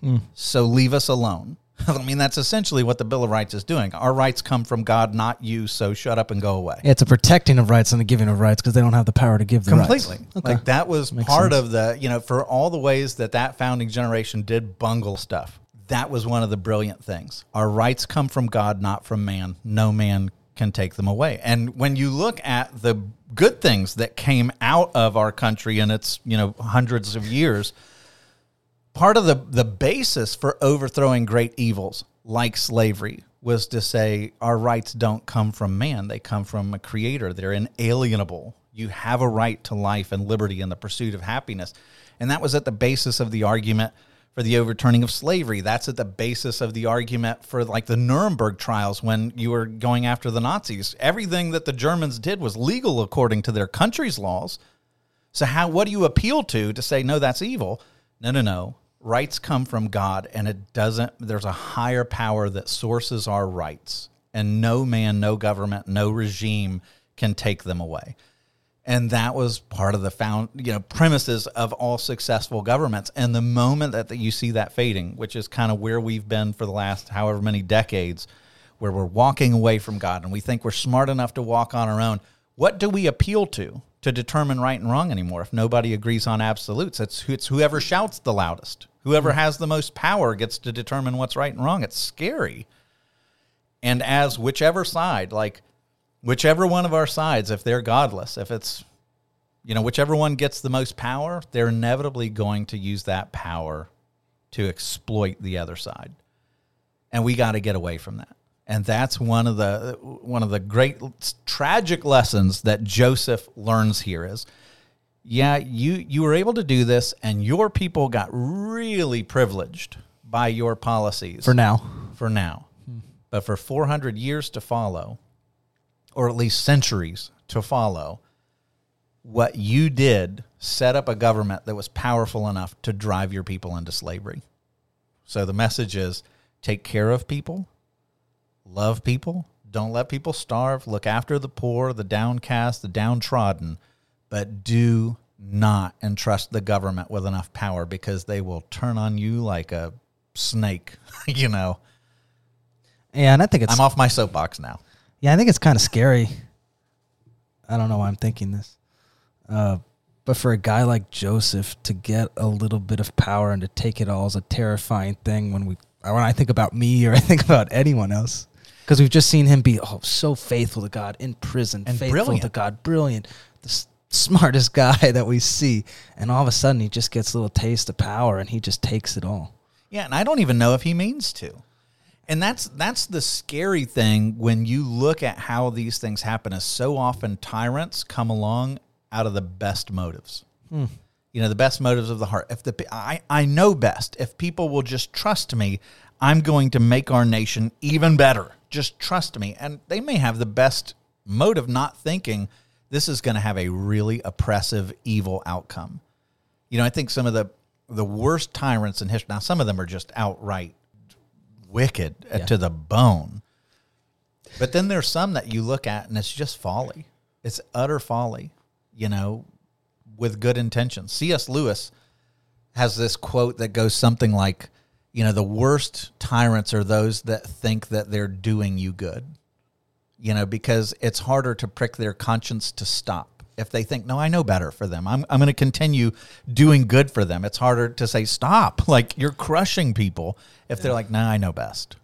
Hmm. So leave us alone. [LAUGHS] I mean, that's essentially what the Bill of Rights is doing. Our rights come from God, not you. So shut up and go away. Yeah, it's a protecting of rights and a giving of rights because they don't have the power to give the Completely. rights. Okay. Like that was Makes part sense. of the, you know, for all the ways that that founding generation did bungle stuff. That was one of the brilliant things. Our rights come from God, not from man. No man can take them away. And when you look at the good things that came out of our country in its, you know, hundreds of years, part of the, the basis for overthrowing great evils like slavery was to say our rights don't come from man they come from a creator. They're inalienable. You have a right to life and liberty and the pursuit of happiness. And that was at the basis of the argument for the overturning of slavery. That's at the basis of the argument for like the nuremberg trials when you were going after the nazis. Everything that the germans did was legal according to their country's laws. So how what do you appeal to to say no that's evil? No, no, no. Rights come from God and it doesn't there's a higher power that sources our rights and no man, no government, no regime can take them away. And that was part of the found, you know, premises of all successful governments. And the moment that, that you see that fading, which is kind of where we've been for the last however many decades, where we're walking away from God and we think we're smart enough to walk on our own, what do we appeal to to determine right and wrong anymore if nobody agrees on absolutes? It's, it's whoever shouts the loudest, whoever mm-hmm. has the most power gets to determine what's right and wrong. It's scary. And as whichever side, like whichever one of our sides, if they're godless, if it's, you know, whichever one gets the most power, they're inevitably going to use that power to exploit the other side. And we got to get away from that. And that's one of the one of the great tragic lessons that Joseph learns here is yeah, you you were able to do this and your people got really privileged by your policies For now. for now. But for 400 years to follow, or at least centuries to follow, what you did set up a government that was powerful enough to drive your people into slavery. So the message is take care of people, love people, don't let people starve, look after the poor, the downcast, the downtrodden, but do not entrust the government with enough power because they will turn on you like a snake, [LAUGHS] you know. Yeah, and I think it's I'm off my soapbox now. Yeah, I think it's kind of scary. I don't know why I'm thinking this. Uh, but for a guy like Joseph to get a little bit of power and to take it all is a terrifying thing when we when I think about me or I think about anyone else. Because we've just seen him be oh, so faithful to God in prison, And faithful brilliant. to God, brilliant, the s- smartest [LAUGHS] guy that we see, and all of a sudden he just gets a little taste of power and he just takes it all. Yeah, and I don't even know if he means to. And that's that's the scary thing when you look at how these things happen is so often tyrants come along out of the best motives. Hmm. You know, the best motives of the heart. If the I I know best. If people will just trust me, I'm going to make our nation even better. Just trust me. And they may have the best mode of not thinking this is going to have a really oppressive evil outcome. You know, I think some of the the worst tyrants in history. Now, some of them are just outright wicked uh, Yeah. to the bone. But then there's some that you look at and it's just folly. It's utter folly. You know, with good intentions. C.S. Lewis has this quote that goes something like, you know, the worst tyrants are those that think that they're doing you good. You know, because it's harder to prick their conscience to stop. If they think, no, I know better for them, I'm, I'm going to continue doing good for them. It's harder to say, stop. [LAUGHS] Like you're crushing people if they're like, no, I know best.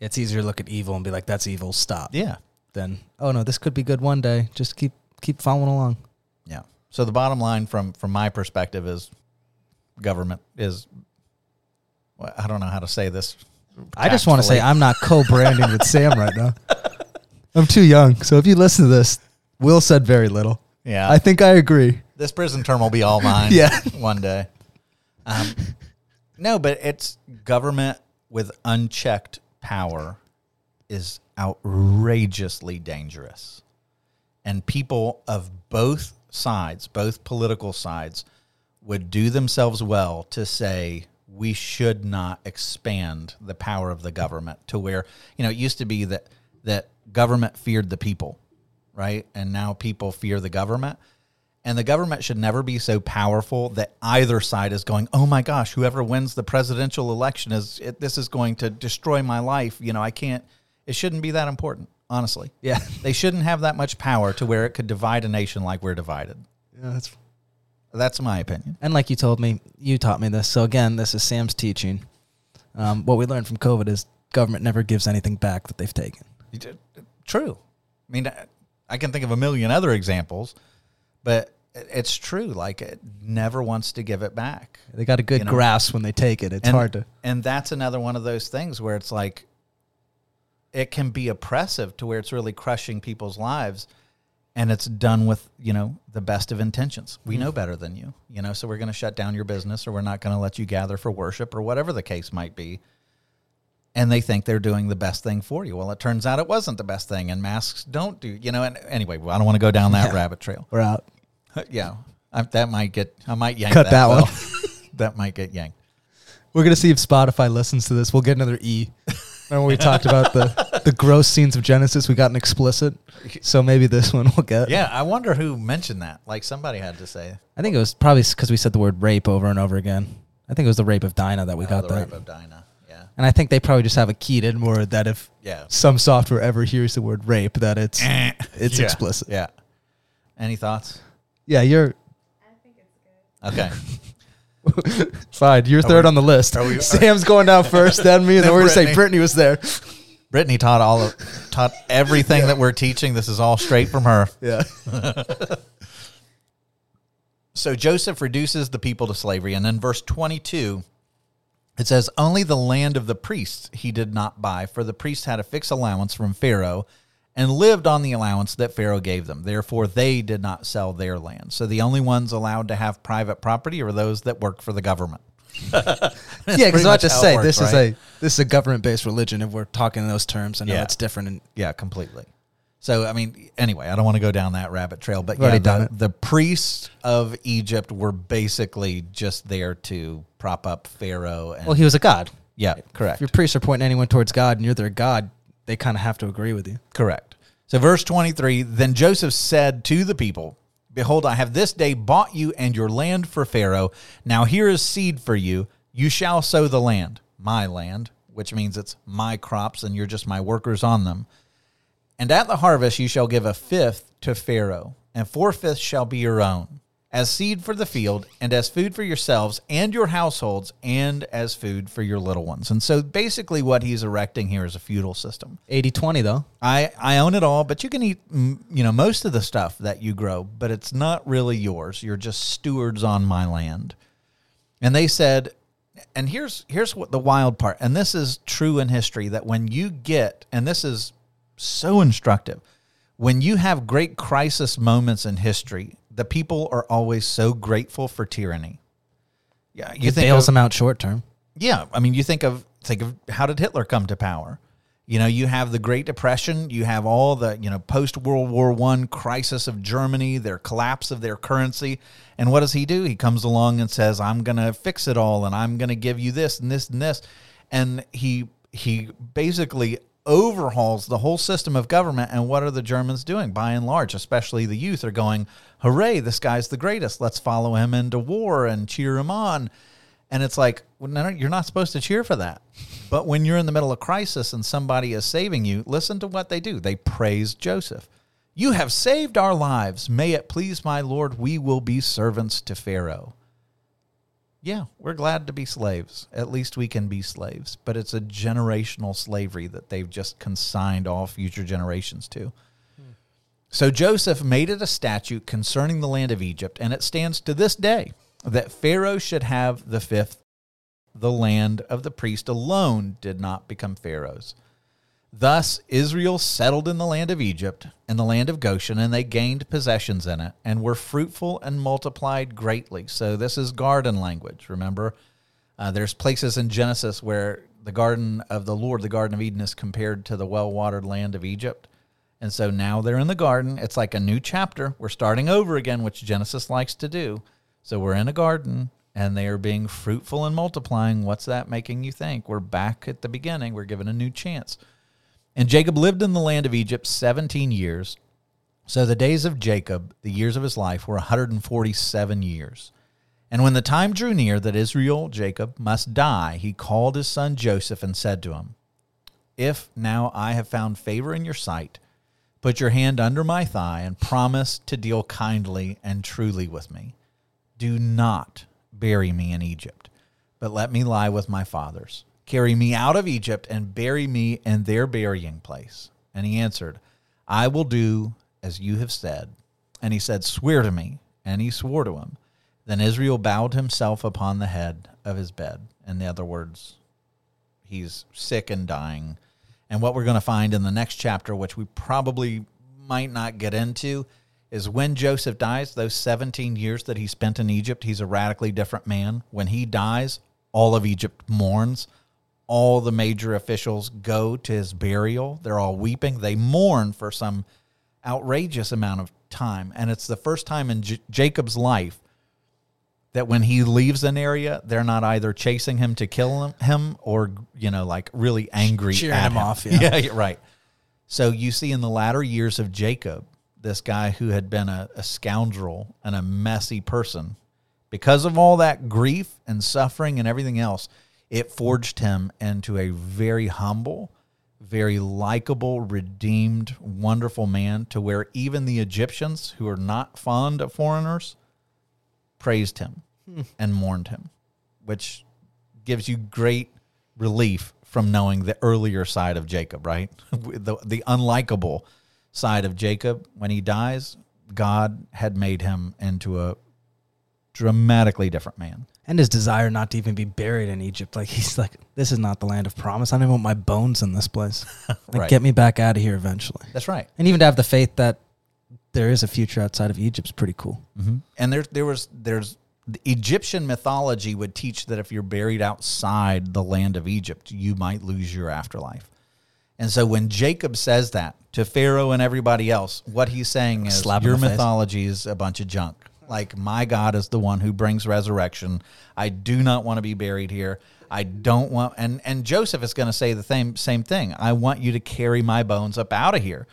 It's easier to look at evil and be like, "That's evil, stop." Yeah. Then, oh no, this could be good one day. Just keep keep following along. Yeah. So the bottom line from from my perspective is government is well, I don't know how to say this. I just want to say. I'm not co-branding with Sam right now. I'm too young, so if you listen to this, Will said very little. Yeah. I think I agree. this prison term will be all mine [LAUGHS] Yeah. one day. Um, no, but it's government with unchecked power is outrageously dangerous. And people of both sides, both political sides, would do themselves well to say we should not expand the power of the government to where, you know, it used to be that that government feared the people, right? And now people fear the government. And the government should never be so powerful that either side is going, "Oh my gosh, whoever wins the presidential election is it, this is going to destroy my life." You know, I can't. It shouldn't be that important, honestly. Yeah. They shouldn't have that much power to where it could divide a nation like we're divided. Yeah, that's That's my opinion. and like you told me, you taught me this. So again, this is Sam's teaching. Um, what we learned from COVID is government never gives anything back that they've taken. True. I mean, I- can think of a million other examples, but it's true. Like it never wants to give it back. They got a good You know? grasp when they take it. It's and, hard to. And that's another one of those things where it's like it can be oppressive to where it's really crushing people's lives and it's done with, you know, the best of intentions. We know mm. better than you, you know, so we're going to shut down your business or we're not going to let you gather for worship or whatever the case might be. And they think they're doing the best thing for you. Well, it turns out it wasn't the best thing and masks don't do, you know, and anyway, I don't want to go down that Yeah. rabbit trail. We're out. [LAUGHS] yeah. I, that might get, I might yank Cut that one. [LAUGHS] That might get yanked. We're gonna see if Spotify listens to this. We'll get another E. Remember we talked about the the gross scenes of Genesis? We got an explicit, so maybe this one will get. Yeah, I wonder who mentioned that. Like somebody had to say I think it was probably because we said the word rape over and over again. I think it was the rape of Dinah that we oh, got the that. rape of Dinah. Yeah, And I think they probably just have a keyed in word that if yeah, some software ever hears the word rape, that it's eh. it's Yeah. explicit. Yeah. Any thoughts? Yeah, you're I think it's good. Okay. [LAUGHS] fine. You're third we- on the list. we- Sam's going down first, then me, and then, Then we're gonna say Brittany. Brittany was there. Brittany taught all of, taught [LAUGHS] everything that we're teaching. This is all straight from her. Yeah. [LAUGHS] So Joseph reduces the people to slavery, and in verse twenty-two, it says, "Only the land of the priests he did not buy, for the priests had a fixed allowance from Pharaoh." And lived on the allowance that Pharaoh gave them. Therefore, they did not sell their land. So the only ones allowed to have private property are those that work for the government. Yeah, because I to say works, this is a this is a government based religion. If we're talking in those terms, I know Yeah. it's different. And Yeah, completely. So, I mean, anyway, I don't want to go down that rabbit trail, but We've yeah, the, the priests of Egypt were basically just there to prop up Pharaoh. And, well, he was a god. yeah, correct. If your priests are pointing anyone towards God, and you're their god, they kind of have to agree with you. Correct. So, verse 23 Then Joseph said to the people, Behold, I have this day bought you and your land for Pharaoh. Now here is seed for you. You shall sow the land, my land, which means it's my crops and you're just my workers on them. And at the harvest you shall give a fifth to Pharaoh, and four fifths shall be your own, as seed for the field, and as food for yourselves and your households, and as food for your little ones. And so basically, what he's erecting here is a feudal system. 80 20, though. I, I own it all, but you can eat, mm, you know, most of the stuff that you grow, but it's not really yours. You're just stewards on my land. And they said, and here's here's what the wild part, and this is true in history that when you get, and this is so instructive, when you have great crisis moments in history, the people are always so grateful for tyranny. Yeah, you It think bails of- them out short term. yeah, I mean, you think of think of how did Hitler come to power? You know, you have the Great Depression, you have all the you know post World War One crisis of Germany, their collapse of their currency, and what does he do? He comes along and says, "I'm going to fix it all, and I'm going to give you this and this and this," and he he basically overhauls the whole system of government. And what are the Germans doing? By and large, especially the youth, are going, "Hooray! This guy's the greatest. Let's follow him into war and cheer him on." And it's like, well, no, you're not supposed to cheer for that. But when you're in the middle of crisis and somebody is saving you, listen to what they do. They praise Joseph. You have saved our lives. May it please my Lord, we will be servants to Pharaoh. Yeah, we're glad to be slaves. At least we can be slaves. But it's a generational slavery that they've just consigned all future generations to. Hmm. So Joseph made it a statute concerning the land of Egypt, and it stands to this day that Pharaoh should have the fifth. The land of the priest alone did not become Pharaoh's. Thus Israel settled in the land of Egypt and the land of Goshen, and they gained possessions in it, and were fruitful and multiplied greatly. So this is garden language. Remember, uh, there's places in Genesis where the garden of the Lord, the Garden of Eden, is compared to the well-watered land of Egypt. And so now they're in the garden. It's like a new chapter. We're starting over again, which Genesis likes to do. So we're in a garden and they are being fruitful and multiplying. What's that making you think? We're back at the beginning. We're given a new chance. And Jacob lived in the land of Egypt 17 years. So the days of Jacob, the years of his life, were 147 years. And when the time drew near that Israel, Jacob, must die, he called his son Joseph and said to him, If now I have found favor in your sight, put your hand under my thigh and promise to deal kindly and truly with me. Do not bury me in Egypt, but let me lie with my fathers. Carry me out of Egypt and bury me in their burying place. And he answered, I will do as you have said. And he said, Swear to me. And he swore to him. Then Israel bowed himself upon the head of his bed. In other words, he's sick and dying. And what we're going to find in the next chapter, which we probably might not get into, is when Joseph dies, those 17 years that he spent in Egypt, he's a radically different man. When he dies, all of Egypt mourns. All the major officials go to his burial. They're all weeping. They mourn for some outrageous amount of time. And it's the first time in J- Jacob's life that when he leaves an area, they're not either chasing him to kill him, him or, you know, like really angry Cheering at him off, [LAUGHS] Yeah. yeah. yeah, right. So you see in the latter years of Jacob, this guy who had been a, a scoundrel and a messy person, because of all that grief and suffering and everything else, it forged him into a very humble, very likable, redeemed, wonderful man to where even the Egyptians, who are not fond of foreigners, praised him hmm. and mourned him, which gives you great relief from knowing the earlier side of Jacob, right? [LAUGHS] the, the unlikable side of Jacob. When he dies, God had made him into a dramatically different man. And his desire not to even be buried in Egypt. Like he's like, this is not the land of promise. I don't even want my bones in this place. [LAUGHS] Like, Right. get me back out of here eventually. That's right. And even to have the faith that there is a future outside of Egypt's pretty cool. Mm-hmm. And there, there was, there's the Egyptian mythology would teach that if you're buried outside the land of Egypt, you might lose your afterlife. And so when Jacob says that to Pharaoh and everybody else, what he's saying is your the face. mythology is a bunch of junk. Like my God is the one who brings resurrection. I do not want to be buried here. I don't want and and Joseph is going to say the same same thing. I want you to carry my bones up out of here.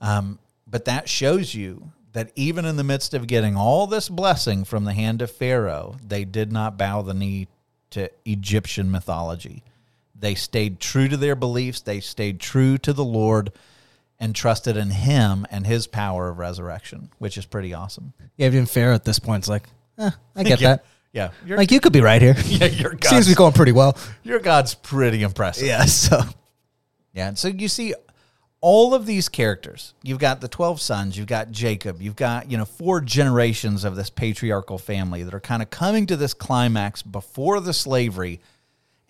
Um, but that shows you that even in the midst of getting all this blessing from the hand of Pharaoh, they did not bow the knee to Egyptian mythology. They stayed true to their beliefs, they stayed true to the Lord and trusted in him and his power of resurrection, which is pretty awesome. Yeah, even Pharaoh at this point is like, eh, I get [LAUGHS] yeah, that. Yeah. Like you could be right here. [LAUGHS] yeah, your God [LAUGHS] Seems to be going pretty well. your God's pretty impressive. Yeah, so Yeah. And so you see all of these characters. You've got the 12 sons, you've got Jacob, you've got, you know, four generations of this patriarchal family that are kind of coming to this climax before the slavery.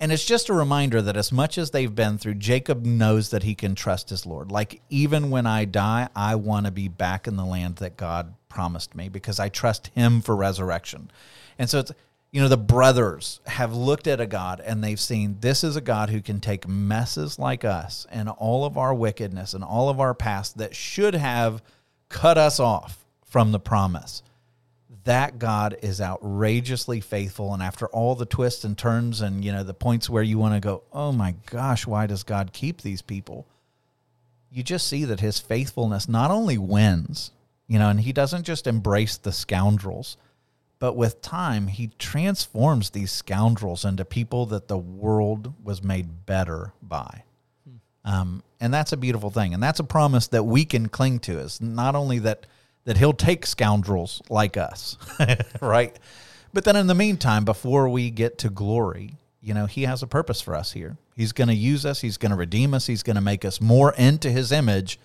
And it's just a reminder that as much as they've been through, Jacob knows that he can trust his Lord. Like, even when I die, I want to be back in the land that God promised me because I trust him for resurrection. And so it's, you know, the brothers have looked at a God and they've seen this is a God who can take messes like us and all of our wickedness and all of our past that should have cut us off from the promise. That God is outrageously faithful. And after all the twists and turns and, you know, the points where you want to go, oh my gosh, why does God keep these people? You just see that his faithfulness not only wins, you know, and he doesn't just embrace the scoundrels but with time, he transforms these scoundrels into people that the world was made better by. Um, and that's a beautiful thing. And that's a promise that we can cling to is not only that, that he'll take scoundrels like us, [LAUGHS] right? But then in the meantime, before we get to glory, you know, he has a purpose for us here. He's going to use us. He's going to redeem us. He's going to make us more into his image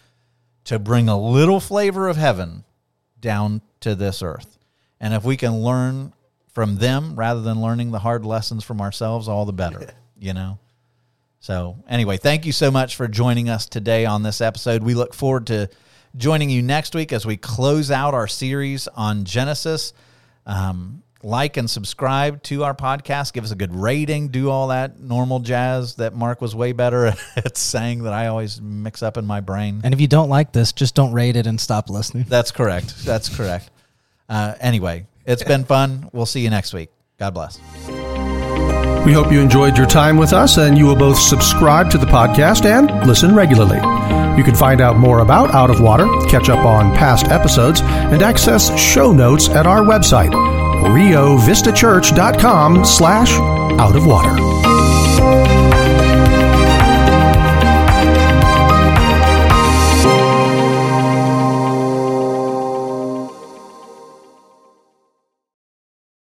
to bring a little flavor of heaven down to this earth. And if we can learn from them rather than learning the hard lessons from ourselves, all the better, [LAUGHS] you know? So, anyway, thank you so much for joining us today on this episode. We look forward to joining you next week as we close out our series on Genesis. Um, like and subscribe to our podcast. Give us a good rating. Do all that normal jazz that Mark was way better [LAUGHS] at saying that I always mix up in my brain. and if you don't like this, just don't rate it and stop listening. That's correct. That's correct. Uh, anyway, it's been fun. We'll see you next week. God bless. We hope you enjoyed your time with us and you will both subscribe to the podcast and listen regularly. You can find out more about Out of Water, catch up on past episodes, and access show notes at our website, riovistachurch.com slash out of water.